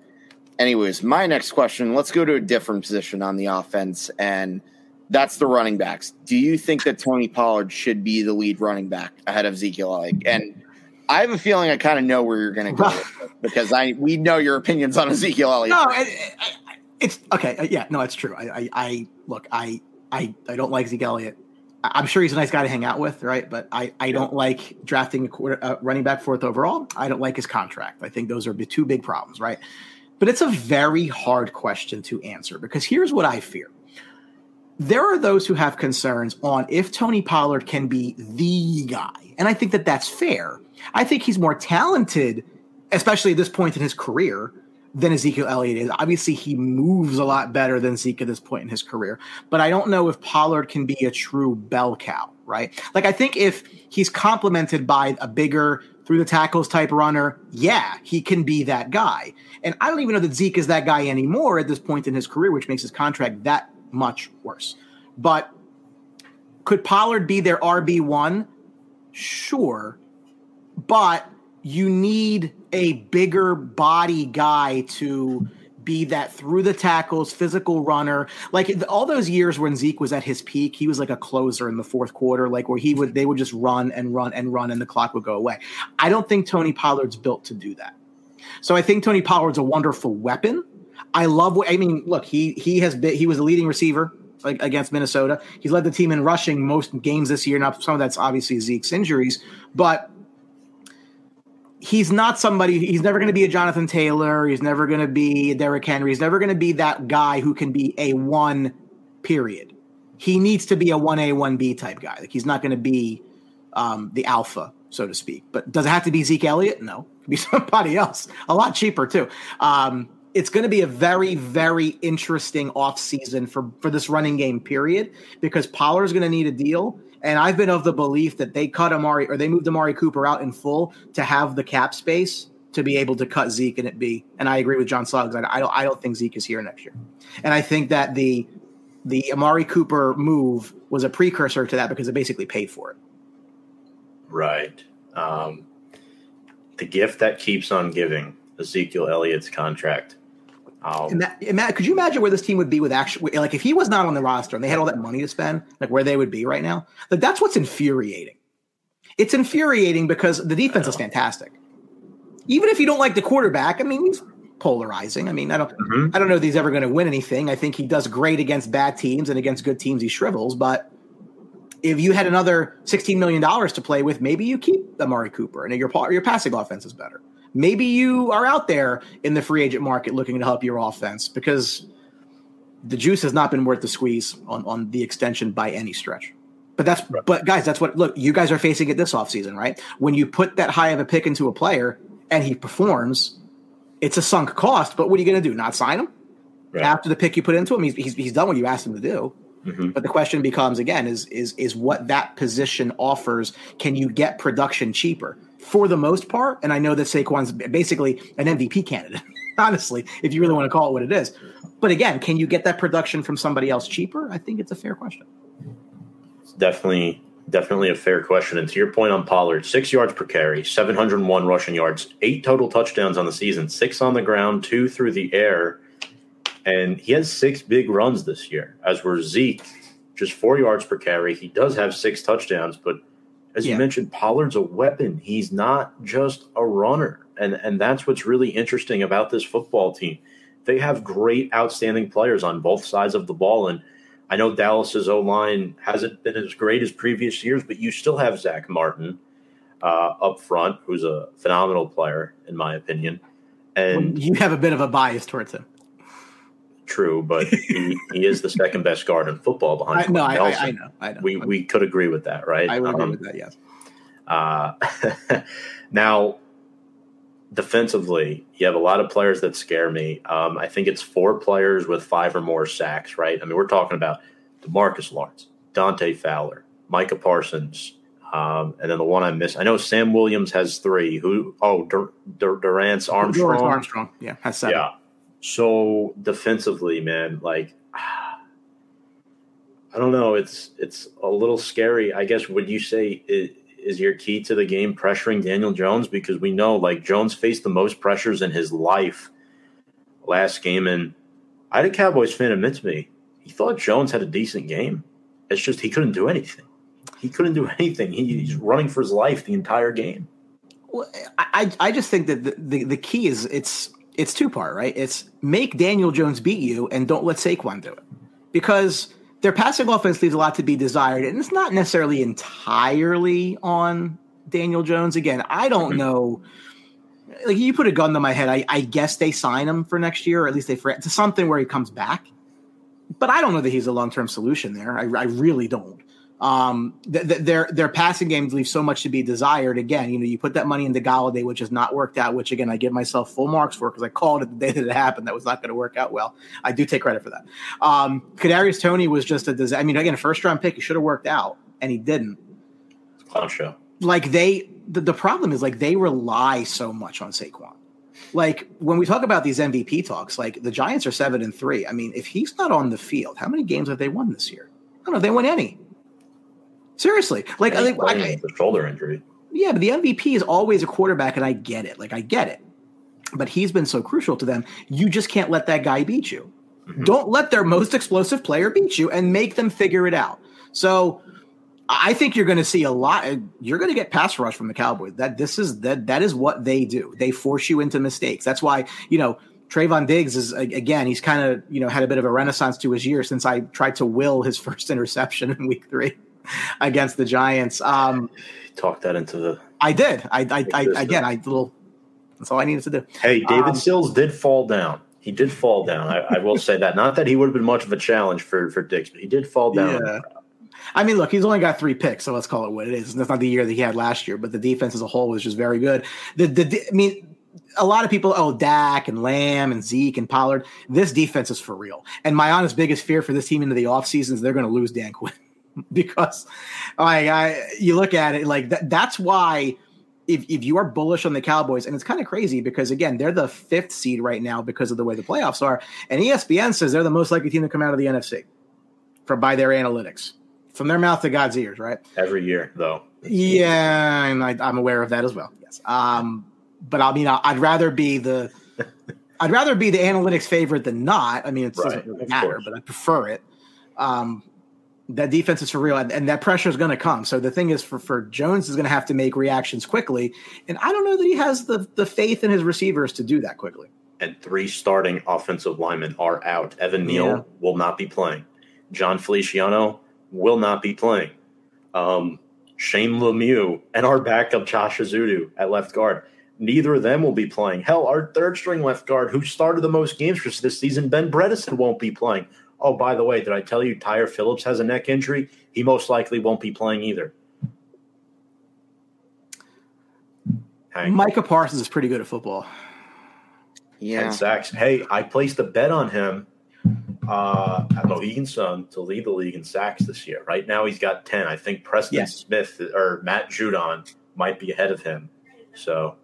anyways, my next question let's go to a different position on the offense, and that's the running backs. Do you think that Tony Pollard should be the lead running back ahead of Ezekiel Elliott? And I have a feeling I kind of know where you're going to go <laughs> because I we know your opinions on Ezekiel Elliott. No, it, it, it's okay. Uh, yeah, no, it's true. I, I, I look, I I, I don't like Zeke Elliott. I'm sure he's a nice guy to hang out with, right? But I, I don't like drafting a quarter, uh, running back fourth overall. I don't like his contract. I think those are the two big problems, right? But it's a very hard question to answer because here's what I fear. There are those who have concerns on if Tony Pollard can be the guy. And I think that that's fair. I think he's more talented, especially at this point in his career, than Ezekiel Elliott is. Obviously, he moves a lot better than Zeke at this point in his career. But I don't know if Pollard can be a true bell cow, right? Like, I think if he's complemented by a bigger through the tackles type runner, yeah, he can be that guy. And I don't even know that Zeke is that guy anymore at this point in his career, which makes his contract that much worse. But could Pollard be their RB1? Sure. But you need a bigger body guy to be that through the tackles, physical runner. Like all those years when Zeke was at his peak, he was like a closer in the fourth quarter, like where he would they would just run and run and run and the clock would go away. I don't think Tony Pollard's built to do that. So I think Tony Pollard's a wonderful weapon. I love what I mean, look, he he has been he was a leading receiver like against Minnesota. He's led the team in rushing most games this year. Now some of that's obviously Zeke's injuries, but he's not somebody he's never going to be a Jonathan Taylor, he's never going to be a Derrick Henry, he's never going to be that guy who can be a one period. He needs to be a 1A 1B type guy. Like he's not going to be um, the alpha, so to speak. But does it have to be Zeke Elliott? No. It could be <laughs> somebody else. A lot cheaper too. Um, it's going to be a very, very interesting offseason for, for this running game period because Pollard's going to need a deal and I've been of the belief that they cut Amari or they moved Amari Cooper out in full to have the cap space to be able to cut Zeke and it be. And I agree with John Slugs. I, I don't. I don't think Zeke is here next year. And I think that the the Amari Cooper move was a precursor to that because it basically paid for it. Right. Um, the gift that keeps on giving. Ezekiel Elliott's contract. Um, Matt, could you imagine where this team would be with actually, like, if he was not on the roster and they had all that money to spend, like where they would be right now? Like, that's what's infuriating. It's infuriating because the defense is fantastic. Even if you don't like the quarterback, I mean, he's polarizing. I mean, I don't, mm-hmm. I don't know if he's ever going to win anything. I think he does great against bad teams and against good teams, he shrivels. But if you had another sixteen million dollars to play with, maybe you keep Amari Cooper and your your passing offense is better maybe you are out there in the free agent market looking to help your offense because the juice has not been worth the squeeze on, on the extension by any stretch. But that's right. but guys, that's what look, you guys are facing it this offseason, right? When you put that high of a pick into a player and he performs, it's a sunk cost. But what are you going to do? Not sign him right. after the pick you put into him? He's, he's, he's done what you asked him to do. Mm-hmm. But the question becomes again: is is is what that position offers? Can you get production cheaper? For the most part. And I know that Saquon's basically an MVP candidate, <laughs> honestly, if you really want to call it what it is. But again, can you get that production from somebody else cheaper? I think it's a fair question. It's definitely definitely a fair question. And to your point on Pollard, six yards per carry, 701 rushing yards, eight total touchdowns on the season, six on the ground, two through the air. And he has six big runs this year, as were Zeke, just four yards per carry. He does have six touchdowns, but – as yeah. you mentioned, Pollard's a weapon. He's not just a runner. And and that's what's really interesting about this football team. They have great, outstanding players on both sides of the ball. And I know Dallas's O line hasn't been as great as previous years, but you still have Zach Martin uh, up front, who's a phenomenal player, in my opinion. And well, you have a bit of a bias towards him true, but <laughs> he, he, is the second best guard in football behind. I, no, I, I, I, know, I know. We we could agree with that, right? I would um, agree with that. Yes. Uh, <laughs> now, defensively, you have a lot of players that scare me. Um, I think it's four players with five or more sacks, right? I mean, we're talking about Demarcus Lawrence, Dante Fowler, Micah Parsons, um, and then the one I missed. I know Sam Williams has three. Who? Oh, Dur- Dur- Dorance Armstrong. Dorance Armstrong, yeah, has seven. Yeah. So defensively, man, like <sighs> I don't know, it's it's a little scary. I guess would you say it, is your key to the game pressuring Daniel Jones because we know like Jones faced the most pressures in his life last game, and I had a Cowboys fan admit to me he thought Jones had a decent game. It's just he couldn't do anything. He couldn't do <laughs> anything. He, he's running for his life the entire game. Well, I I just think that the, the, the key is it's it's two part, right? It's make Daniel Jones beat you and don't let Saquon do it. Because their passing offense leaves a lot to be desired, and it's not necessarily entirely on Daniel Jones. Again, I don't mm-hmm. know. Like you put a gun to my head, I, I guess they sign him for next year, or at least they for to something where he comes back. But I don't know that he's a long term solution there. I, I really don't. Um, th- th- their their passing games leave so much to be desired. Again, you know, you put that money into Golladay, which has not worked out. Which again, I give myself full marks for because I called it the day that it happened. That was not going to work out well. I do take credit for that. Um, Kadarius Toney was just a disaster. I mean, again, a first round pick. He should have worked out, and he didn't. it's Clown show. Like they, the, the problem is like they rely so much on Saquon. Like when we talk about these MVP talks, like the Giants are seven and three. I mean, if he's not on the field, how many games have they won this year? I don't know. They won any. Seriously, like I think the shoulder injury. Yeah, but the MVP is always a quarterback, and I get it. Like I get it, but he's been so crucial to them. You just can't let that guy beat you. Mm-hmm. Don't let their most explosive player beat you, and make them figure it out. So I think you're going to see a lot. You're going to get pass rush from the Cowboys. That this is that that is what they do. They force you into mistakes. That's why you know Trevon Diggs is again. He's kind of you know had a bit of a renaissance to his year since I tried to will his <laughs> first interception in Week Three. <laughs> against the Giants. Um, Talk that into the. I did. I, I, I again, I little. That's all I needed to do. Hey, David um, Sills did fall down. He did fall down. I, I, will say that. Not that he would have been much of a challenge for for Diggs, but he did fall down. Yeah. I mean, look, he's only got three picks, so let's call it what it is. That's not the year that he had last year, but the defense as a whole was just very good. The, the I mean, a lot of people, oh, Dak and Lamb and Zeke and Pollard. This defense is for real. And my honest biggest fear for this team into the offseason is they're going to lose Dan Quinn. <laughs> because like I you look at it like that that's why if, if you are bullish on the Cowboys, and it's kind of crazy because again, they're the fifth seed right now because of the way the playoffs are, and ESPN says they're the most likely team to come out of the NFC for by their analytics. From their mouth to God's ears, right? Every year, though. Yeah, and I, am aware of that as well. Yes. Um, but I mean, I'd rather be the <laughs> I'd rather be the analytics favorite than not. I mean, it doesn't really matter, but I prefer it. Um, that defense is for real, and, and that pressure is going to come. So the thing is, for for Jones is going to have to make reactions quickly, and I don't know that he has the the faith in his receivers to do that quickly. and three starting offensive linemen are out. Evan Neal Yeah. will not be playing. Jon Feliciano will not be playing. Um, Shane Lemieux and our backup Josh Ezeudu at left guard. Neither of them will be playing. Hell, our third string left guard, who started the most games for this season, Ben Bredeson, won't be playing. Oh, by the way, did I tell you Tyre Phillips has a neck injury? He most likely won't be playing either. Hank. Micah Parsons is pretty good at football. Yeah. 10 sacks. Hey, I placed a bet on him uh, at Mohegan Sun to lead the league in sacks this year. Right now, he's got 10. I think Preston Yeah. Smith or Matt Judon might be ahead of him. So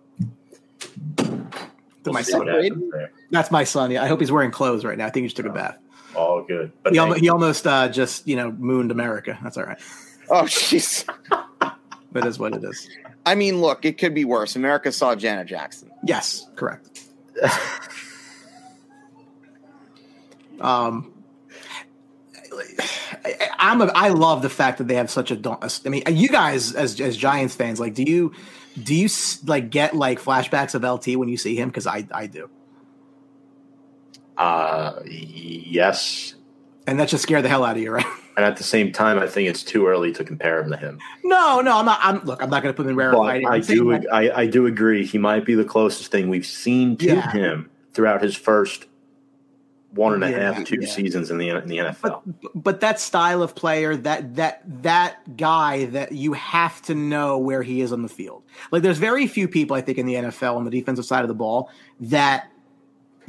we'll my son what happens there. That's my son. Yeah, I hope he's wearing clothes right now. I think he just took a bath. All good. But He, hey, almost, he almost uh, just you know mooned America. That's all right. Oh, jeez. <laughs> That is what it is. I mean, look, it could be worse. America saw Janet Jackson. Yes, correct. <laughs> um, I, I'm a, I love the fact that they have such a. I mean, you guys as as Giants fans, like, do you do you like get like flashbacks of LT when you see him? Because I I do, uh, yes. and that just scared the hell out of you, right? <laughs> And at the same time, I think it's too early to compare him to him. no, no, I'm not. I'm look. I'm not going to put him in But rarefied. I do, that- I, I do agree. He might be the closest thing we've seen to Yeah. him throughout his first one and a half, Yeah, two yeah. seasons in the in the NFL. but but that style of player that that that guy that you have to know where he is on the field like there's very few people i think in the nfl on the defensive side of the ball that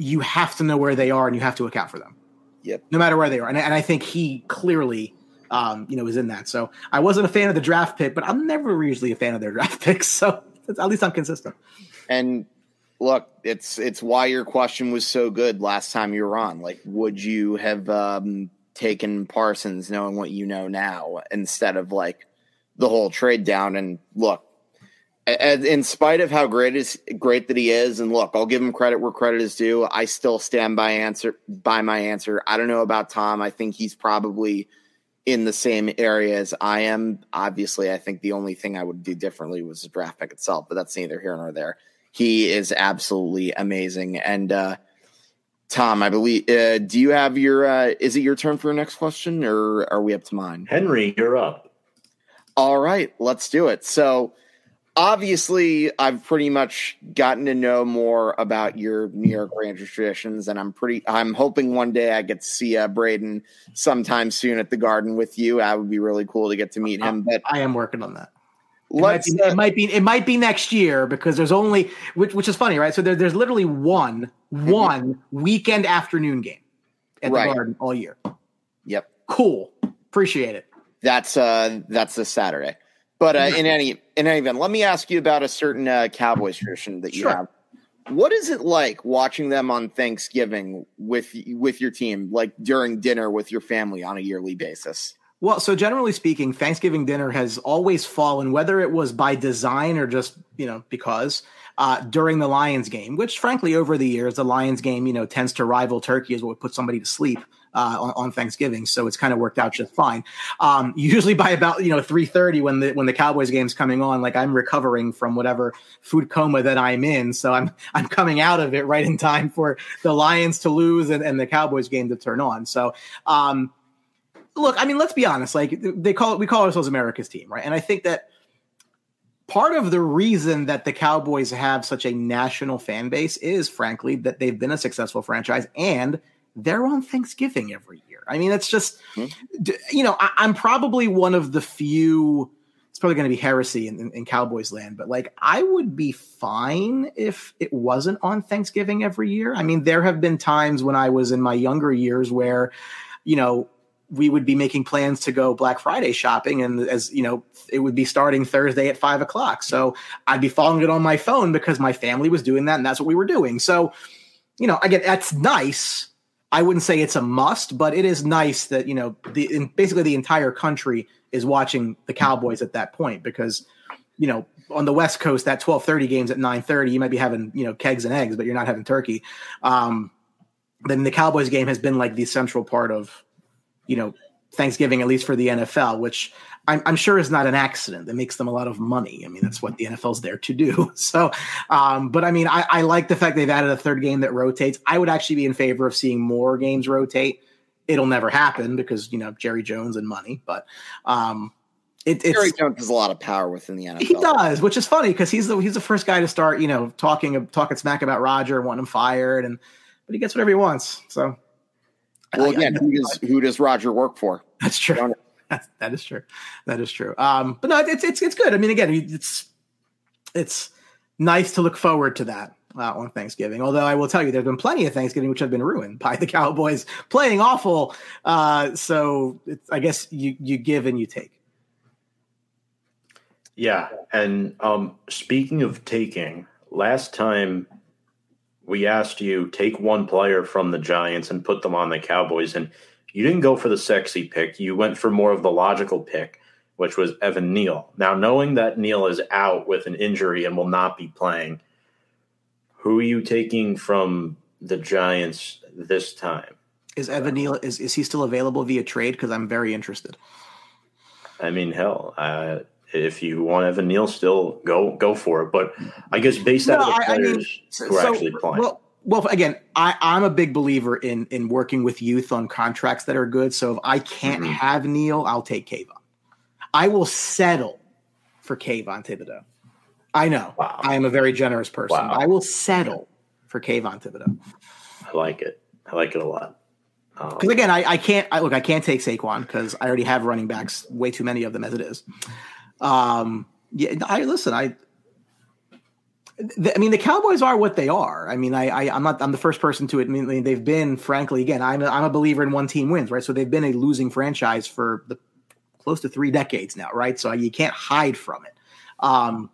you have to know where they are and you have to account for them Yep. no matter where they are and, and i think he clearly um, you know is in that so i wasn't a fan of the draft pick but i'm never usually a fan of their <laughs> draft picks so at least i'm consistent And look, it's it's why your question was so good last time you were on. Like, would you have um, taken Parsons knowing what you know now instead of like the whole trade down? And look, in spite of how great is great that he is, and look, I'll give him credit where credit is due. I still stand by answer by my answer. I don't know about Tom. I think he's probably in the same area as I am. Obviously, I think the only thing I would do differently was the draft pick itself, but that's neither here nor there. He is absolutely amazing. And uh, Tom, I believe, uh, do you have your? Uh, is it your turn for your next question, or are we up to mine? Henry, you're up. All right, let's do it. So, obviously, I've pretty much gotten to know more about your New York Rangers traditions, and I'm pretty. I'm hoping one day I get to see uh, Braden sometime soon at the Garden with you. That would be really cool to get to meet him. But i am working on that It might, be, uh, it might be it might be next year because there's only which which is funny, right? So there, there's literally one one weekend afternoon game at Right. the Garden all year. yep. Cool, appreciate it. That's uh that's this Saturday. But uh, in any in any event, let me ask you about a certain uh, Cowboys tradition that you Sure. have. What is it like watching them on Thanksgiving with with your team, like during dinner with your family on a yearly basis? Well, so generally speaking, Thanksgiving dinner has always fallen, whether it was by design or just you know because uh, during the Lions game, which frankly over the years the Lions game you know tends to rival Turkey as what would put somebody to sleep uh, on, on Thanksgiving, so it's kind of worked out just fine. Um, <laughs> usually by about you know three thirty when the when the Cowboys game's coming on, like I'm recovering from whatever food coma that I'm in, so I'm <laughs> I'm coming out of it right in time for the Lions to lose and, and the Cowboys game to turn on. So. Um, look, I mean, let's be honest. Like they call it, we call ourselves America's team, right? And I think that part of the reason that the Cowboys have such a national fan base is, frankly, that they've been a successful franchise and they're on Thanksgiving every year. I mean, it's just, Hmm. you know, I, I'm probably one of the few. It's probably going to be heresy in, in, in Cowboys land, but like I would be fine if it wasn't on Thanksgiving every year. I mean, there have been times when I was in my younger years where, you know, we would be making plans to go Black Friday shopping, and as you know, it would be starting Thursday at five o'clock. So I'd be following it on my phone because my family was doing that, and that's what we were doing. So, you know, again, that's nice. I wouldn't say it's a must, but it is nice that you know the basically the entire country is watching the Cowboys at that point because you know on the West Coast, that twelve thirty games at nine thirty, you might be having you know kegs and eggs, but you're not having turkey. Um, then the Cowboys game has been like the central part of you know Thanksgiving, at least for the NFL, which I'm, I'm, sure is not an accident. That makes them a lot of money. I mean, that's what the NFL's there to do. <laughs> So, um, but I mean, I, I, like the fact they've added a third game that rotates. I would actually be in favor of seeing more games rotate. It'll never happen because you know Jerry Jones and money, but um, it, it's, Jerry Jones has a lot of power within the NFL. He does, which is funny because he's the he's the first guy to start you know talking talking smack about Roger, wanting him fired, and but he gets whatever he wants. So, well, again, who does who does Roger work for? That's true. That's, <laughs> that is true. That is true. Um, but no, it's it's it's good. I mean, again, it's it's nice to look forward to that uh, on Thanksgiving. Although I will tell you, there's been plenty of Thanksgiving which have been ruined by the <laughs> Cowboys playing awful. Uh, so I guess you you give and you take. Yeah, and um, speaking of taking, last time we asked you take one player from the Giants and put them on the Cowboys, and you didn't go for the sexy pick. You went for more of the logical pick, which was Evan Neal. Now, knowing that Neal is out with an injury and will not be playing, who are you taking from the Giants this time? Is Evan Neal is, is he still available via trade? Because I'm very interested. I mean, hell, uh, if you want Evan Neal, still go go for it. But I guess based no, out of the players I mean, so, who are so, actually playing. Well, well, again, I, I'm a big believer in in working with youth on contracts that are good. So if I can't mm-hmm. have Neal, I'll take Kayvon. I will settle for Kayvon Thibodeaux. I know wow. I am a very generous person. Wow. I will settle for Kayvon Thibodeaux. I like it. I like it a lot. Because um, again, I, I can't I, look. I can't take Saquon because I already have running backs, way too many of them as it is. Um, yeah, I listen. I I mean, the Cowboys are what they are. I mean, I, I am not I'm the first person to admit I mean, they've been, frankly, again, I'm a, I'm a believer in one team wins, right? So they've been a losing franchise for the close to three decades now, right? So you can't hide from it. Um,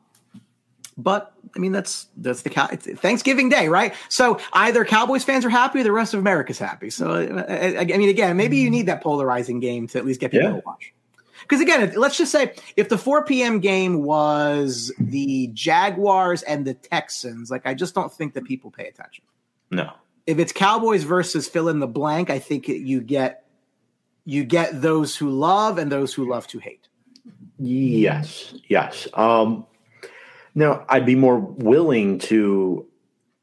but I mean, that's that's the Thanksgiving Day, right? So either Cowboys fans are happy, or the rest of America's happy. So I, I mean, again, maybe you need that polarizing game to at least get people yeah. to watch. Because again, let's just say if the 4 p.m. game was the Jaguars and the Texans, like I just don't think that people pay attention. No. If it's Cowboys versus fill in the blank, I think you get you get those who love and those who love to hate. Yes, yes. Um, now, I'd be more willing to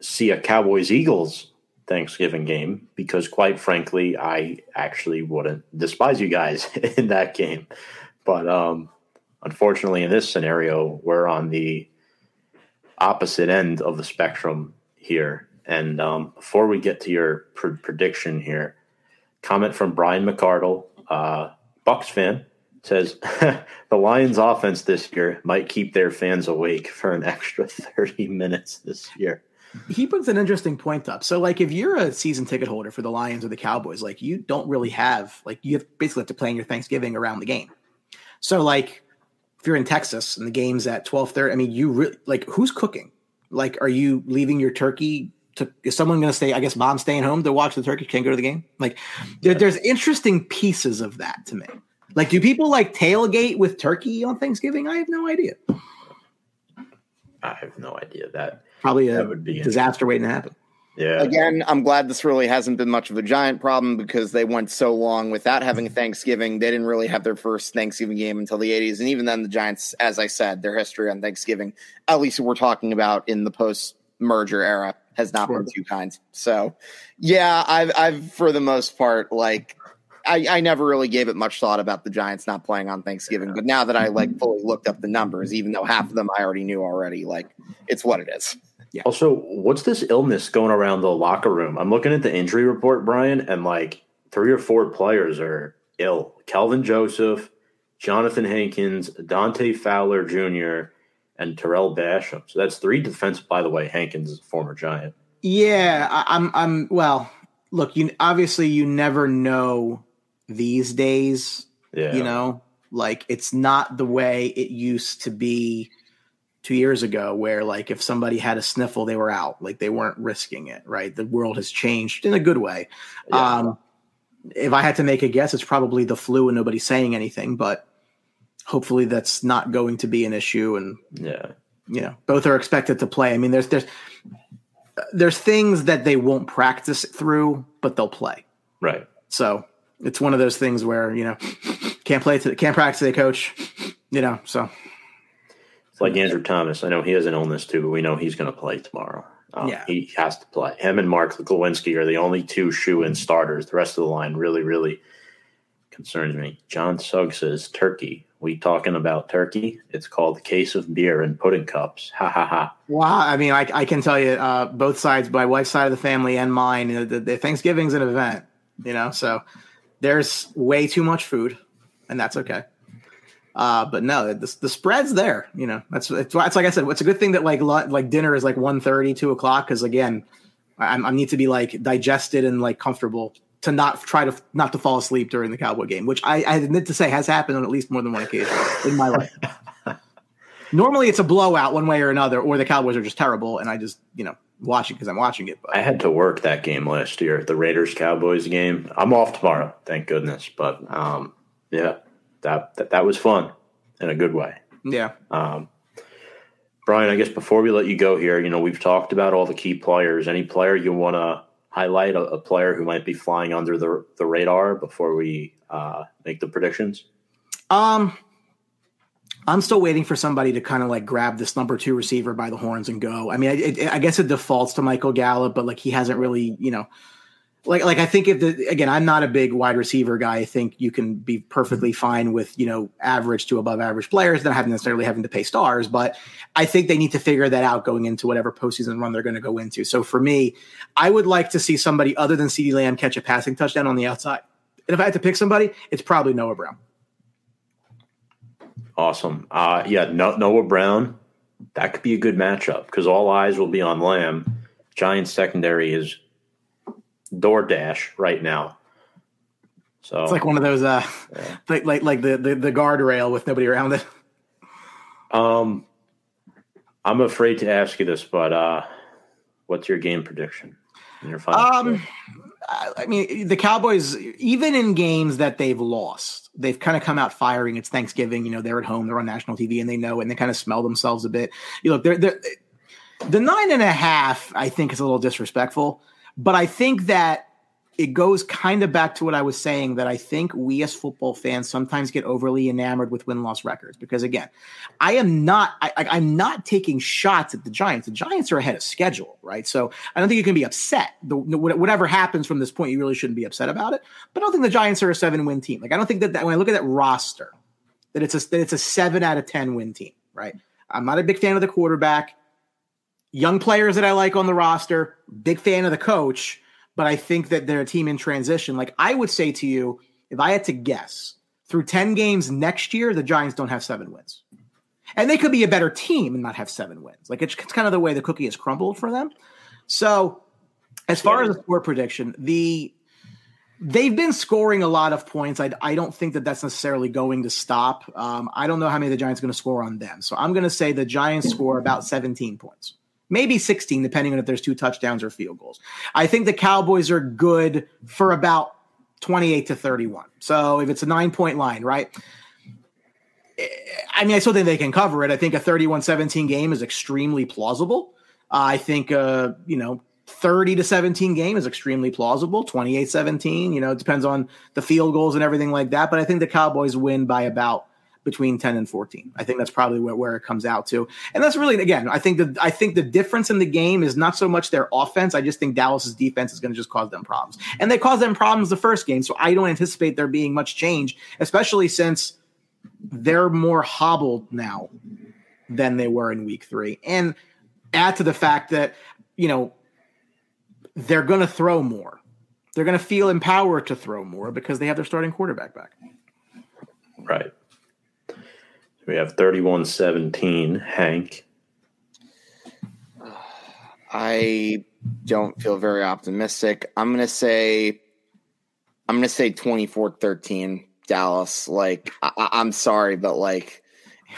see a Cowboys Eagles Thanksgiving game because, quite frankly, I actually wouldn't despise you guys <laughs> in that game. But um, unfortunately, in this scenario, we're on the opposite end of the spectrum here. And um, before we get to your pr- prediction here, comment from Brian McCardle, uh, Bucks fan, says <laughs> the Lions' offense this year might keep their fans awake for an extra <laughs> 30 minutes this year he brings an interesting point up. So, like, if you're a season ticket holder for the Lions or the Cowboys, like, you don't really have like you have basically have to plan your Thanksgiving around the game. So, like, if you're in Texas and the game's at twelve thirty, I mean, you really like who's cooking? Like, are you leaving your turkey? To, is someone going to stay? I guess mom's staying home to watch the turkey. Can't go to the game. Like, there, there's interesting pieces of that to me. Like, do people like tailgate with turkey on Thanksgiving? I have no idea. I have no idea that probably a disaster waiting to happen. Yeah. Again, I'm glad this really hasn't been much of a giant problem because they went so long without having <laughs> Thanksgiving. They didn't really have their first Thanksgiving game until the 80s. And even then, the Giants, as I said, their history on Thanksgiving, at least we're talking about in the post merger era, has not sure. been too kind. So, yeah, I've, I've, for the most part, like, I, I never really gave it much thought about the Giants not playing on Thanksgiving. But now that I like mm-hmm. fully looked up the numbers, even though half of them I already knew already, like, it's what it is. Yeah. Also, what's this illness going around the locker room? I'm looking at the injury report, Brian, and like three or four players are ill. Kelvin Joseph, Jonathan Hankins, Dante Fowler Jr., and Tarell Basham. So that's three defense. By the way, Hankins is a former Giant. Yeah, I, I'm. I'm. Well, look, you obviously you never know these days. Yeah. You know, like it's not the way it used to be two years ago where like if somebody had a sniffle they were out like they weren't risking it right the world has changed in a good way yeah. um if i had to make a guess it's probably the flu and nobody's saying anything but hopefully that's not going to be an issue and yeah you know, both are expected to play. I mean, there's there's there's things that they won't practice through, but they'll play. Right. So it's one of those things where you know can't play to can't practice today, coach. You know, so like Andrew Thomas. I know he has an illness too, but we know he's going to play tomorrow. Um, yeah. He has to play. Him and Mark Glowinski are the only two shoe in starters. The rest of the line really, really concerns me. John Suggs says Turkey. We talking about turkey? It's called the case of beer and pudding cups. Ha ha ha. Wow. I mean, I, I can tell you, uh, both sides, my wife's side of the family and mine, you know, the, the Thanksgiving's an event, you know, so there's way too much food, and that's okay. Uh, but no, the, the spread's there. You know, that's it's, it's like I said. It's a good thing that like like dinner is like 1.30, 2 o'clock because again, I, I need to be like digested and like comfortable to not try to not to fall asleep during the Cowboy game, which I, I admit to say has happened on at least more than one occasion in my life. <laughs> Normally, it's a blowout one way or another, or the Cowboys are just terrible, and I just you know watch it because I'm watching it. But I had to work that game last year, the Raiders Cowboys game. I'm off tomorrow, thank goodness. But um, yeah, that, that that was fun in a good way. Yeah. Um, Brian, I guess before we let you go here, you know we've talked about all the key players. Any player you want to highlight a, a, player who might be flying under the the radar before we uh, make the predictions? Um, I'm still waiting for somebody to kind of like grab this number two receiver by the horns and go. I mean, I, I guess it defaults to Michael Gallup, but like he hasn't really, you know, like like I think if the again, I'm not a big wide receiver guy. I think you can be perfectly fine with you know average to above average players, not having necessarily having to pay stars. But I think they need to figure that out going into whatever postseason run they're going to go into. So for me, I would like to see somebody other than CeeDee Lamb catch a passing touchdown on the outside. And if I had to pick somebody, it's probably Noah Brown. Awesome. Uh, yeah, Noah Brown. That could be a good matchup because all eyes will be on Lamb. Giants secondary is DoorDash right now. So it's like one of those, uh, yeah. like like like the, the the guardrail with nobody around it. Um, I'm afraid to ask you this, but uh, what's your game prediction? In your final um, I mean, the Cowboys, even in games that they've lost, they've kind of come out firing. It's Thanksgiving, you know, they're at home, they're on national TV, and they know, and they kind of smell themselves a bit. You look, they're, they're the nine and a half. I think is a little disrespectful, but I think that it goes kind of back to what I was saying that I think we as football fans sometimes get overly enamored with win loss records because again, I am not I, am not taking shots at the Giants. The Giants are ahead of schedule, right? So I don't think you can be upset. The, whatever happens from this point, you really shouldn't be upset about it. But I don't think the Giants are a seven win team. Like I don't think that, that when I look at that roster, that it's a that it's a seven out of ten win team, right? I'm not a big fan of the quarterback. Young players that I like on the roster, big fan of the coach but I think that they're a team in transition. Like I would say to you, if I had to guess, through 10 games next year, the Giants don't have seven wins. And they could be a better team and not have seven wins. Like it's, it's kind of the way the cookie has crumbled for them. So, as far as the score prediction, the they've been scoring a lot of points. I, I don't think that that's necessarily going to stop. Um, I don't know how many the Giants are going to score on them. So I'm going to say the Giants score about 17 points maybe 16, depending on if there's two touchdowns or field goals. I think the Cowboys are good for about 28 to 31. So if it's a nine point line, right? I mean, I still think they can cover it. I think a 31 17 game is extremely plausible. Uh, I think, uh, you know, 30 to 17 game is extremely plausible. 28 17, you know, it depends on the field goals and everything like that. But I think the Cowboys win by about between 10 and 14. I think that's probably where, where it comes out to. And that's really again, I think the I think the difference in the game is not so much their offense. I just think Dallas's defense is going to just cause them problems. And they caused them problems the first game, so I don't anticipate there being much change, especially since they're more hobbled now than they were in week 3. And add to the fact that, you know, they're going to throw more. They're going to feel empowered to throw more because they have their starting quarterback back. Right. We have 3117, Hank. I don't feel very optimistic. I'm going to say I'm going to say 24-13 Dallas. Like I- I'm sorry but like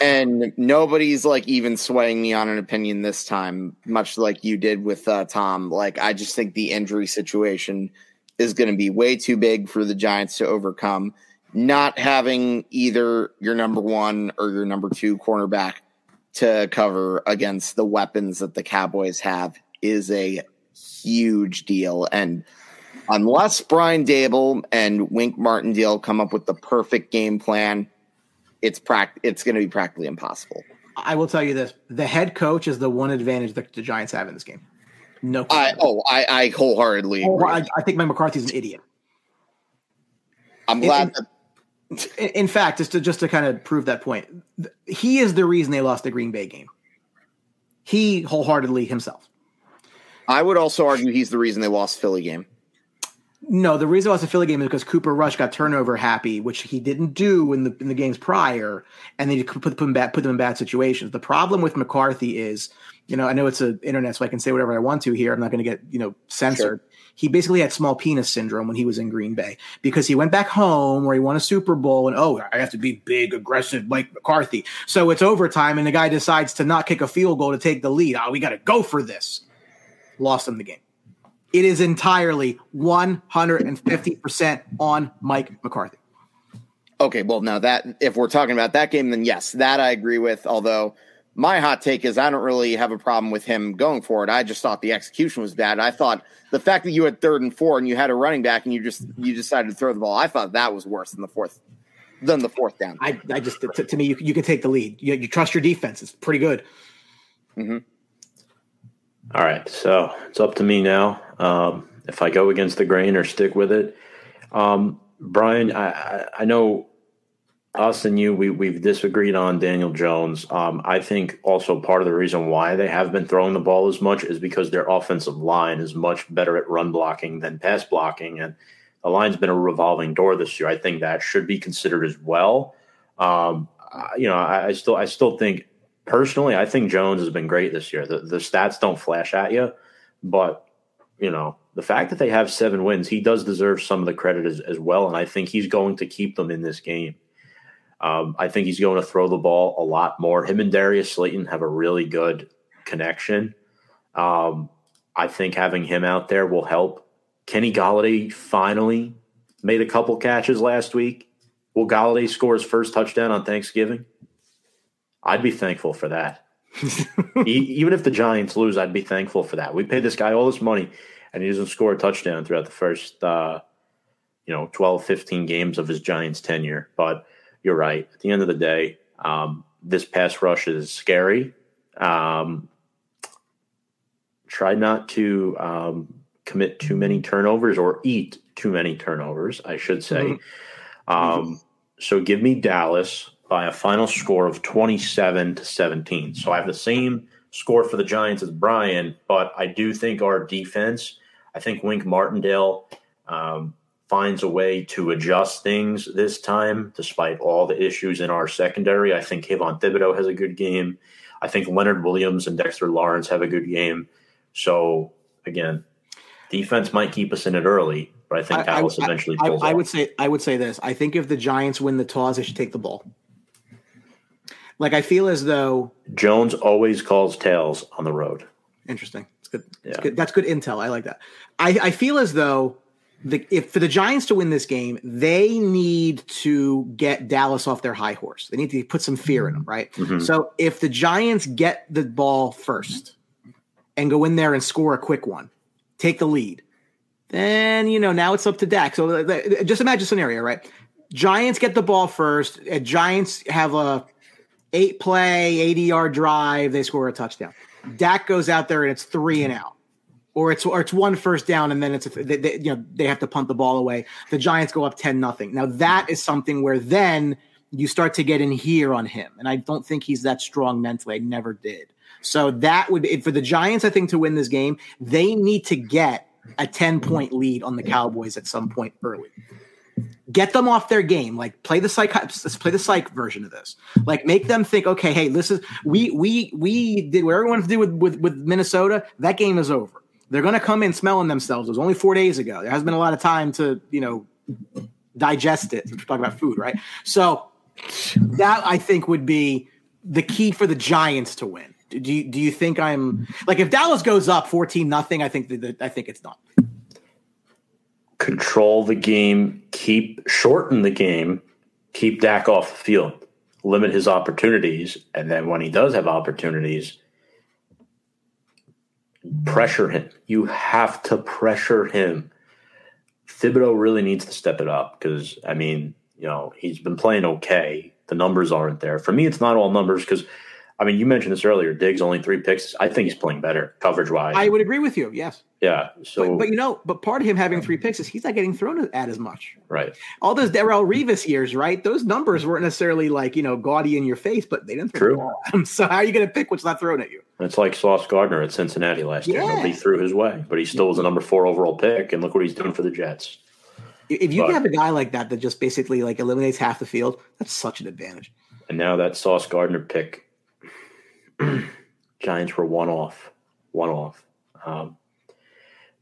and nobody's like even swaying me on an opinion this time, much like you did with uh, Tom. Like I just think the injury situation is going to be way too big for the Giants to overcome not having either your number one or your number two cornerback to cover against the weapons that the Cowboys have is a huge deal. And unless Brian Daboll and Wink Martindale come up with the perfect game plan, it's pract- it's going to be practically impossible. I will tell you this: the head coach is the one advantage that the Giants have in this game. No, I oh I, I wholeheartedly oh, agree. I, I think Mike McCarthy's an idiot. I'm glad in- that In, fact, just to just to kind of prove that point, he is the reason they lost the Green Bay game. He wholeheartedly himself. I would also argue he's the reason they lost Philly game. No, the reason it was a Philly game is because Cooper Rush got turnover happy, which he didn't do in the in the games prior, and they put, put them back, put them in bad situations. The problem with McCarthy is, you know, I know it's an internet, so I can say whatever I want to here. I'm not going to get you know censored. He basically had small penis syndrome when he was in Green Bay because he went back home where he won a Super Bowl and oh, I have to be big, aggressive Mike McCarthy. So it's overtime, and the guy decides to not kick a field goal to take the lead. Oh, we got to go for this. Lost him the game. It is entirely 150% on Mike McCarthy. Okay, well now that if we're talking about that game, then yes, that I agree with. Although my hot take is I don't really have a problem with him going for it. I just thought the execution was bad. I thought the fact that you had third and four and you had a running back and you just you decided to throw the ball, I thought that was worse than the fourth than the fourth down. I, I just, to, to me, you, you can take the lead. You, you trust your defense. It's pretty good. Mm-hmm. All right, so it's up to me now. Um, if I go against the grain or stick with it, um, Brian, I, I, know us and you, we we've disagreed on Daniel Jones. Um, I think also part of the reason why they have been throwing the ball as much is because their offensive line is much better at run blocking than pass blocking, and the line's been a revolving door this year. I think that should be considered as well. Um, you know, I, I still I still think personally, I think Jones has been great this year. The the stats don't flash at you, but you know the fact that they have seven wins, he does deserve some of the credit as, as well, and I think he's going to keep them in this game. Um, I think he's going to throw the ball a lot more. Him and Darius Slayton have a really good connection. Um, I think having him out there will help. Kenny Golladay finally made a couple catches last week. Will Golladay score his first touchdown on Thanksgiving? I'd be thankful for that. <laughs> Even if the Giants lose, I'd be thankful for that. We paid this guy all this money, and he doesn't score a touchdown throughout the first, uh, you know, 12, 15 games of his Giants tenure. But you're right. At the end of the day, um, this pass rush is scary. Um, try not to um, commit too many turnovers or eat too many turnovers, I should say. Um, so give me Dallas by a final score of 27 to 17. So I have the same score for the Giants as Brian, but I do think our defense, I think Wink Martindale um, finds a way to adjust things this time, despite all the issues in our secondary. I think Kayvon Thibodeaux has a good game. I think Leonard Williams and Dexter Lawrence have a good game. So again, defense might keep us in it early, but I think Dallas eventually I, pulls I off. would say I would say this. I think if the Giants win the toss, they should take the ball. Like I feel as though Jones always calls tails on the road. interesting. It's good. It's Yeah. good. That's good intel. I like that. I, I feel as though the, if for the Giants to win this game, they need to get Dallas off their high horse. They need to put some fear in them, right? Mhm. So if the Giants get the ball first and go in there and score a quick one, take the lead, then you know now it's up to Dak. So just imagine a scenario, right? Giants get the ball first. uh, Giants have a eight play, 80 yard drive. They score a touchdown. Dak goes out there and it's three and out, or it's or it's one first down and then it's a, they, they, you know they have to punt the ball away. The Giants go up ten nothing. Now that is something where then you start to get in here on him, and I don't think he's that strong mentally. I never did. So that would be for the Giants, I think, to win this game, they need to get a ten point lead on the Cowboys at some point early get them off their game. Like play the psych let's play the psych version of this. Like make them think okay hey this is we we we did what everyone did with with, with minnesota that game is over. They're going to come in smelling themselves. It was only four days ago. There has been a lot of time to you know digest it we're talking about food right? So that i think would be the key for the giants to win. Do you, do you think i'm like if dallas goes up 14 nothing i think that i think it's done control the game, keep shorten the game, keep Dak off the field. limit his opportunities, and then when he does have opportunities, pressure him. You have to pressure him. Thibodeaux really needs to step it up because I mean, you know, he's been playing okay. The numbers aren't there. For me, it's not all numbers because I mean, you mentioned this earlier. Diggs only three picks. I think he's playing better coverage wise. I would agree with you. Yes. Yeah. So, but, but, you know, but part of him having three picks is he's not getting thrown at as much. Right. All those Darrelle Revis years, right? Those numbers weren't necessarily like you know gaudy in your face, but they didn't throw True. the ball at him. <laughs> So how are you going to pick what's not thrown at you? It's like Sauce Gardner at Cincinnati last year. Yeah. Nobody threw his way, but he still was a number four overall pick, and look what he's doing for the Jets. If you But- have a guy like that that just basically like eliminates half the field, that's such an advantage. And now that Sauce Gardner pick, <clears throat> Giants were one off, one off. Um,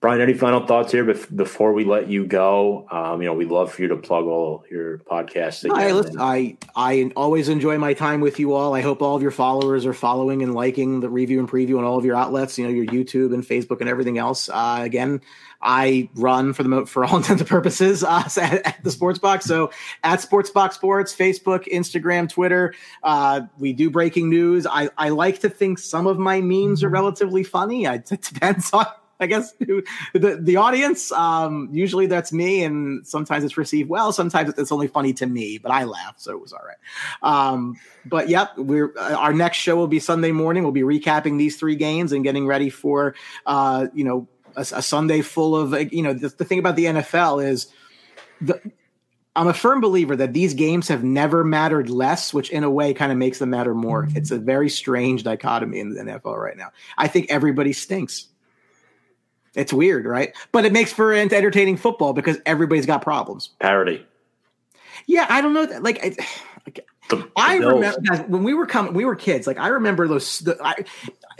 Brian, any final thoughts here before we let you go? Um, you know, we'd love for you to plug all your podcasts. Again. I, listen, I I always enjoy my time with you all. I hope all of your followers are following and liking the review and preview on all of your outlets. You know, your YouTube and Facebook and everything else. Uh, again, I run for the mo- for all <laughs> intents and purposes uh, <laughs> at, at the Sports Box. So at Sports Box Sports, Facebook, Instagram, Twitter. Uh, we do breaking news. I I like to think some of my memes are relatively funny. I, <laughs> it depends on. I guess <laughs> the the audience. Um, usually that's me, and sometimes it's received well. Sometimes it's only funny to me, but I laugh, so it was all right. Um, but yep, we're uh, our next show will be Sunday morning. We'll be recapping these three games and getting ready for uh, you know a, a Sunday full of you know the, the thing about the NFL is the. I'm a firm believer that these games have never mattered less, which in a way kind of makes them matter more. It's a very strange dichotomy in the NFL right now. I think everybody stinks. It's weird, right? But it makes for entertaining football because everybody's got problems. parody. Yeah, I don't know. That, like, I, The, I the Bills- remember guys, when we were coming, we were kids. Like, I remember those. The, I,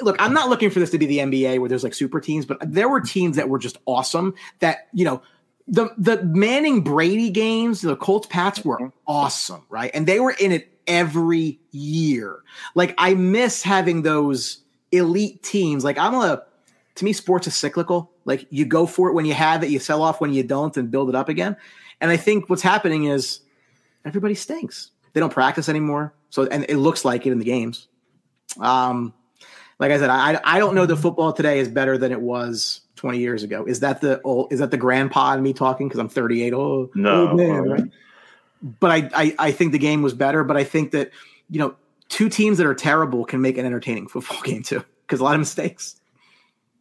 look, I'm not looking for this to be the NBA where there's like super teams, but there were teams that were just awesome. That you know, the the Manning Brady games, the Colts Pats were mm-hmm. awesome, right? And they were in it every year. Like, I miss having those elite teams. Like, I'm a to me, sports is cyclical. Like you go for it when you have it, you sell off when you don't, and build it up again. And I think what's happening is everybody stinks. They don't practice anymore, so and it looks like it in the games. Um, like I said, I I don't know the football today is better than it was 20 years ago. Is that the old, is that the grandpa in me talking because I'm 38? Oh No. old man, right? But I, I I think the game was better. But I think that you know two teams that are terrible can make an entertaining <laughs> football game too because a lot of mistakes.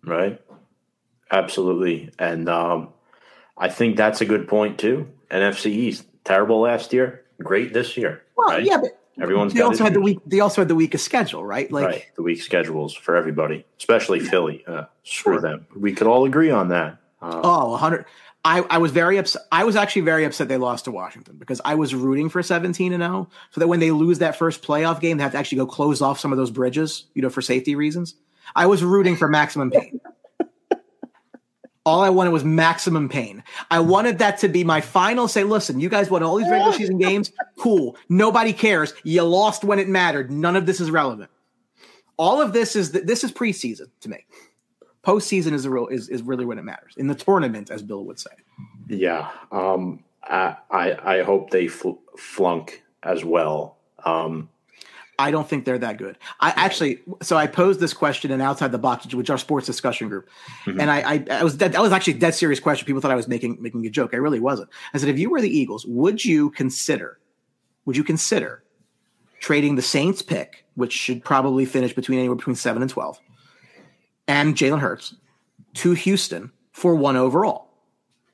Right? Absolutely, and um, I think that's a good point too. NFC East terrible last year, great this year. Well, right? yeah, but Everyone's they also had the week. They also had the weakest schedule, right? Like, right, the weak schedules for everybody, especially Philly. Uh, screw Sure. them. We could all agree on that. Uh, oh, 100. I, I was very upset. I was actually very upset they lost to Washington because I was rooting for 17 and 0, so that when they lose that first playoff game, they have to actually go close off some of those bridges, you know, for safety reasons. I was rooting for maximum pain. All I wanted was maximum pain. I wanted that to be my final say, listen, you guys won all these regular season games. Cool. Nobody cares. You lost when it mattered. None of this is relevant. All of this is this is preseason to me. Postseason is the real is, is really when it matters. In the tournament, as Bill would say. Yeah, um, I, I I hope they fl- flunk as well. Um, I don't think they're that good. I actually, so I posed this question in Outside the Box, which, our sports discussion group, Mhm. and I, I, I was that, that was actually a dead serious question. People thought I was making making a joke. I really wasn't. I said, if you were the Eagles, would you consider, would you consider trading the Saints pick, which should probably finish between anywhere between seven and twelve, and Jalen Hurts to Houston for one overall?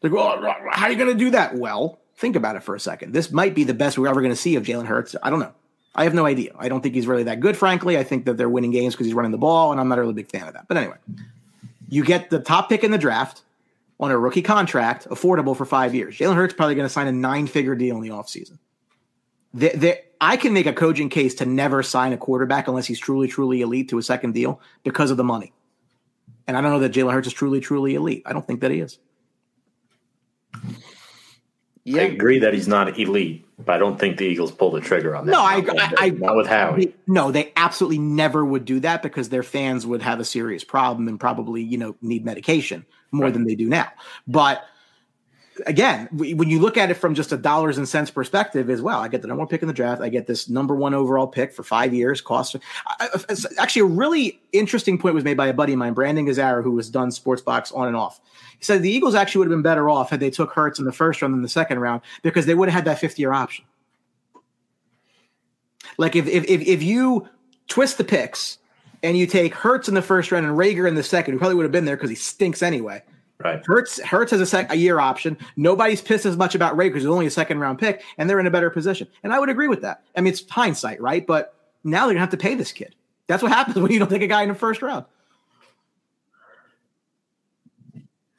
They go, "Oh, how are you going to do that? Well, think about it for a second. This might be the best we're ever going to see of Jalen Hurts. I don't know. I have no idea. I don't think he's really that good, frankly. I think that they're winning games because he's running the ball, and I'm not a really big fan of that. But anyway, you get the top pick in the draft on a rookie contract, affordable for five years. Jalen Hurts probably going to sign a nine figure deal in the offseason. The, the, I can make a cogent case to never sign a quarterback unless he's truly, truly elite to a second deal because of the money. And I don't know that Jalen Hurts is truly, truly elite. I don't think that he is. I agree that he's not elite, but I don't think the Eagles pull the trigger on that. No, I- I- I- not with Howie. They- no, they absolutely never would do that because their fans would have a serious problem and probably, you know, need medication more Right. than they do now. But again, when you look at it from just a dollars and cents perspective, is well, I get the number one pick in the draft. I get this number one overall pick for five years. Cost actually a really interesting point was made by a buddy of mine, Brandon Gazzara, who has done Sports Box on and off. He said the Eagles actually would have been better off had they took Hurts in the first round than the second round because they would have had that fifth year option. Like if if if, if you twist the picks and you take Hurts in the first round and Reagor in the second, who probably would have been there because he stinks anyway Right. Hurts Hurts has a, sec, a year option. Nobody's pissed as much about Ray because he's only a second round pick, and they're in a better position. And I would agree with that. I mean, it's hindsight, right? But now they're gonna have to pay this kid. That's what happens <laughs> when you don't take a guy in the first round.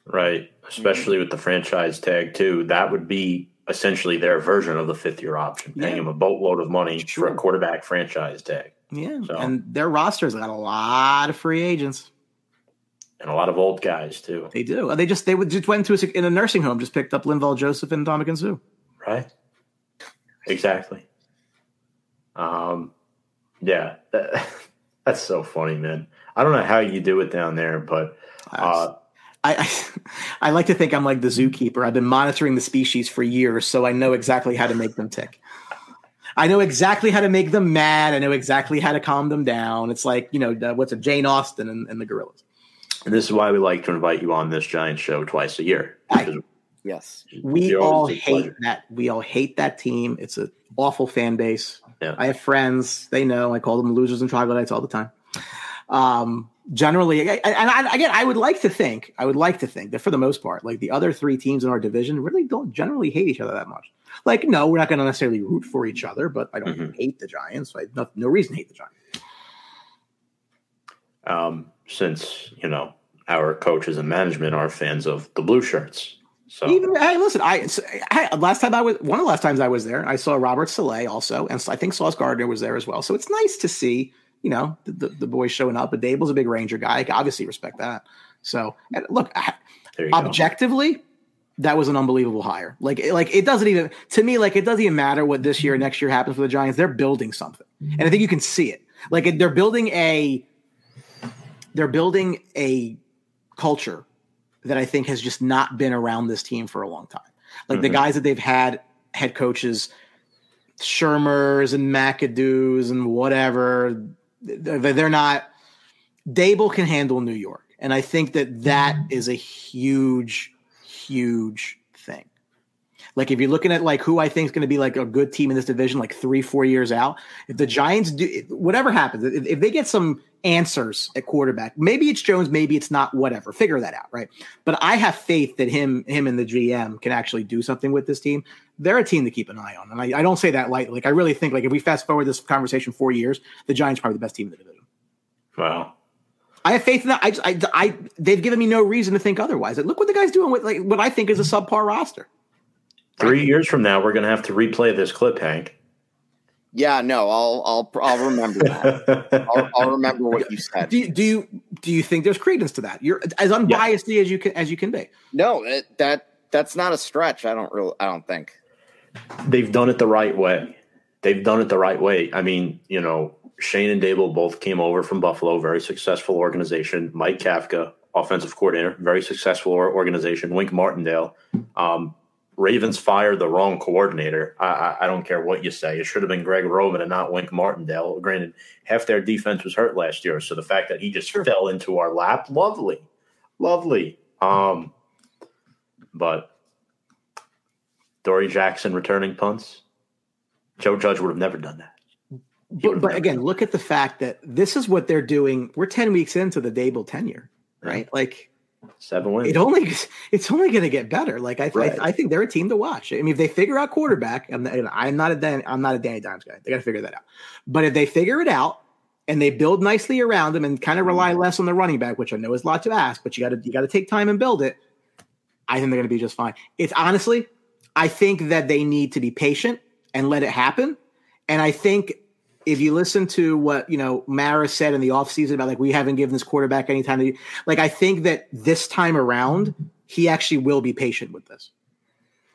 Right. Especially with the franchise tag too. That would be essentially their version of the fifth year option, paying Yeah. him a boatload of money Sure. for a quarterback franchise tag. Yeah, So- and their roster's got a lot of free agents. And a lot of old guys too. They do. They just they would just went to a, in a nursing home, just picked up Linval Joseph and Ndamukong Suh. Right. Exactly. Um yeah. That, <laughs> that's so funny, man. I don't know how you do it down there, but uh I, I <laughs> I like to think I'm like the zookeeper. I've been monitoring the species for years, so I know exactly how to make them tick. I know exactly how to make them mad. I know exactly how to calm them down. It's like you know what's a Jane Austen and, and the gorillas. And this is why we like to invite you on this giant show twice a year. I- Yes. We all hate pleasure. that. We all hate that team. It's an awful fan base. Yeah. I have friends. They know. I call them losers and troglodytes all the time. Um, generally, and I, again, I would like to think, I would like to think that for the most part, like the other three teams in our division really don't generally hate each other that much. Like, no, we're not going to necessarily root for each other, but I don't Mhm. hate the Giants. I have no, no reason to hate the Giants. um, since you know our coaches and management are fans of the blue shirts. So Even hey, listen, I, I last time I was one of the last times I was there, I saw Robert Saleh also, and I think Sauce Gardner was there as well. So it's nice to see, you know, the, the, the boys showing up. But Daboll's a big Ranger guy. I obviously respect that. So look, I- there go. objectively, that was an unbelievable hire. Like, like it doesn't even to me, like it doesn't even matter what this year, or next year happens for the Giants. They're building something, and I think you can see it. Like they're building a, they're building a culture that I think has just not been around this team for a long time. Like the Mhm. guys that they've had head coaches, Shurmurs and McAdoo's and whatever, they're they're not. Daboll can handle New York, and I think that that is a huge, huge thing. Like if you're looking at like who I think is going to be like a good team in this division, like three, four years out, if the Giants do whatever happens, if, if they get some answers at quarterback, maybe it's Jones, maybe it's not, whatever, figure that out, right? But I have faith that him, him and the GM can actually do something with this team. They're a team to keep an eye on, and I, I don't say that lightly. Like I really think, like if we fast forward this conversation four years, the Giants probably the best team in the division. Wow. I have faith in that. I, just, I, I, they've given me no reason to think otherwise. Like, look what the guy's doing with like what I think is a subpar roster. Three years from now, we're going to have to replay this clip, Hank. Yeah, no, I'll I'll I'll remember that. <laughs> I'll, I'll remember what you said. Do you, do you do you think there's credence to that? You're as unbiasedly as you can as you can be. No, it, that that's not a stretch. I don't really. I don't think. They've done it the right way. They've done it the right way. I mean, you know, Schoen and Daboll both came over from Buffalo, very successful organization. Mike Kafka, offensive coordinator, very successful organization. Wink Martindale, um, Ravens fired the wrong coordinator. I, I, I don't care what you say. It should have been Greg Roman and not Wink Martindale. Granted, half their defense was hurt last year, so the fact that he just fell into our lap, lovely, lovely. Um, but Dory Jackson returning punts. Joe Judge would have never done that. But, but again, look at the fact that this is what they're doing. We're ten weeks into the Daboll tenure, right? Like. Seven wins. it only it's only going to get better. Like I, Right. I I think they're a team to watch. I mean, if they figure out quarterback, I'm not, I'm not a Dan, I'm not a Danny Dimes guy. They got to figure that out. But if they figure it out and they build nicely around them and kind of rely mm. less on the running back, which I know is a lot to ask, but you got to you got to take time and build it. I think they're going to be just fine. It's honestly, I think that they need to be patient and let it happen. And I think if you listen to what you know Mara said in the offseason about like we haven't given this quarterback any time to like I think that this time around he actually will be patient with this.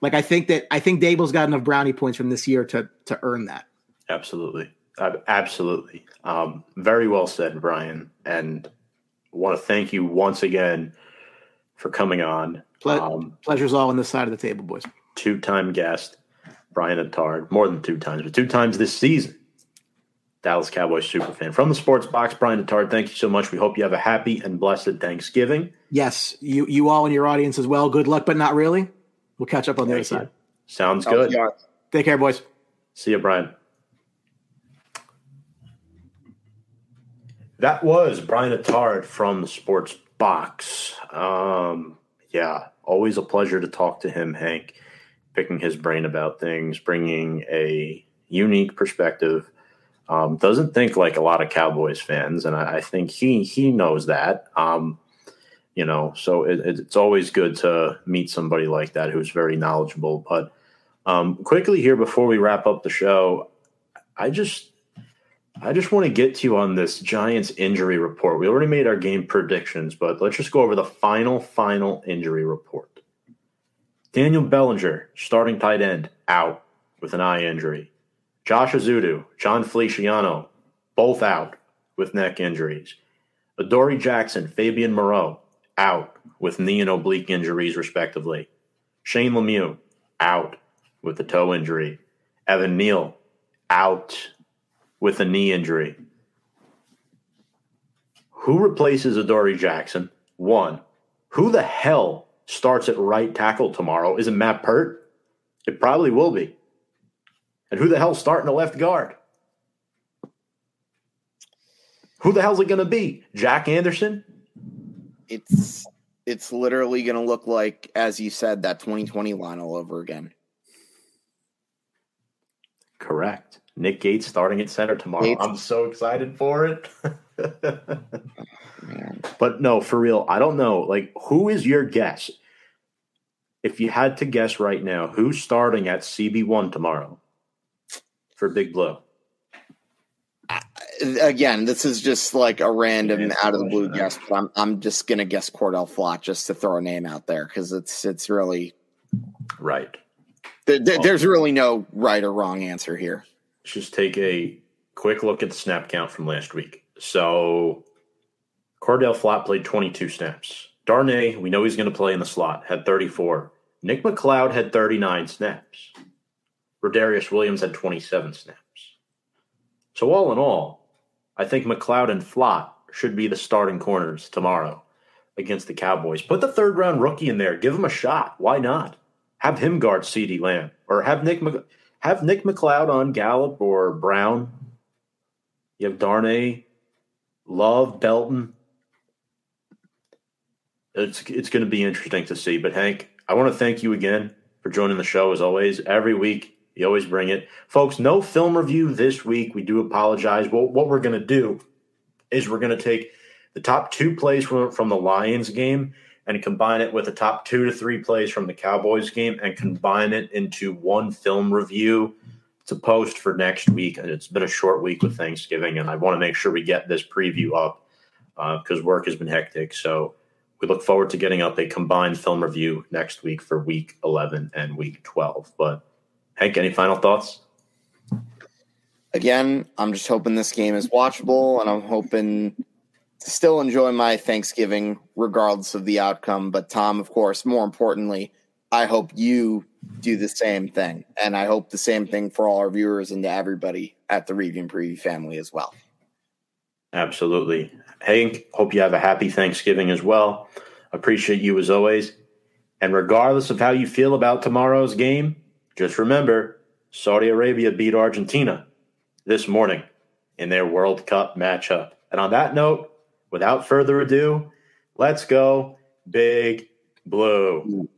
Like I think that I think Daboll's got enough brownie points from this year to to earn that. Absolutely. Absolutely. Um, very well said, Brian. And want to thank you once again for coming on. Ple- um, pleasure's all on this side of the table, boys. Two time guest, Brian Attard, more than two times, but two times this season. Dallas Cowboys super fan. From the Sports Box, Brian Attard, thank you so much. We hope you have a happy and blessed Thanksgiving. Yes, you you all and your audience as well. Good luck, but not really. We'll catch up on the thank other you. side. Sounds good. Take care, boys. See you, Brian. That was Brian Attard from the Sports Box. Um, yeah, always a pleasure to talk to him, Hank, picking his brain about things, bringing a unique perspective. Um, doesn't think like a lot of Cowboys fans, and I, I think he he knows that. Um, you know, so it, it's always good to meet somebody like that who's very knowledgeable. But um, quickly here before we wrap up the show, I just I just want to get to you on this Giants injury report. We already made our game predictions, but let's just go over the final, final injury report. Daniel Bellinger, starting tight end, out with an eye injury. Josh Ezeudu, Jon Feliciano, both out with neck injuries. Adoree Jackson, Fabian Moreau, out with knee and oblique injuries, respectively. Shane Lemieux, out with a toe injury. Evan Neal, out with a knee injury. Who replaces Adoree Jackson? One. Who the hell starts at right tackle tomorrow? Is it Matt Peart? It probably will be. And who the hell's starting the left guard? Who the hell's it going to be? Jack Anderson? It's it's literally going to look like, as you said, that 2020 line all over again. Correct. Nick Gates starting at center tomorrow. Gates. I'm so excited for it. <laughs> but no, for real, I don't know. Like, who is your guess? If you had to guess right now, who's starting at CB1 tomorrow for Big Blue? Again, this is just like a random out of the blue guess, but I'm I'm just gonna guess Cor'Dale Flott just to throw a name out there because it's it's really right. There, there, there's really no right or wrong answer here. Let's just take a quick look at the snap count from last week. So Cor'Dale Flott played 22 snaps. Darnay, we know he's going to play in the slot, had 34. Nick McCloud had 39 snaps. Rodarius Williams had 27 snaps. So all in all, I think McCloud and Flott should be the starting corners tomorrow against the Cowboys. Put the third round rookie in there. Give him a shot. Why not? Have him guard CeeDee Lamb or have Nick Mc- have Nick McCloud on Gallup or Brown. You have Darnay, Love, Belton. It's it's going to be interesting to see. But Hank, I want to thank you again for joining the show as always. Every week, you always bring it, folks. No film review this week. We do apologize. Well, what we're going to do is we're going to take the top two plays from, from the Lions game and combine it with the top two to three plays from the Cowboys game and combine it into one film review to post for next week. And it's been a short week with Thanksgiving, and I want to make sure we get this preview up because uh, work has been hectic. So we look forward to getting up a combined film review next week for week 11 and week 12. But Hank, any final thoughts? Again, I'm just hoping this game is watchable, and I'm hoping to still enjoy my Thanksgiving regardless of the outcome. But Tom, of course, more importantly, I hope you do the same thing. And I hope the same thing for all our viewers and to everybody at the Review and Preview family as well. Absolutely. Hank, hope you have a happy Thanksgiving as well. Appreciate you as always. And regardless of how you feel about tomorrow's game, just remember Saudi Arabia beat Argentina this morning in their World Cup matchup. And on that note, without further ado, let's go big blue.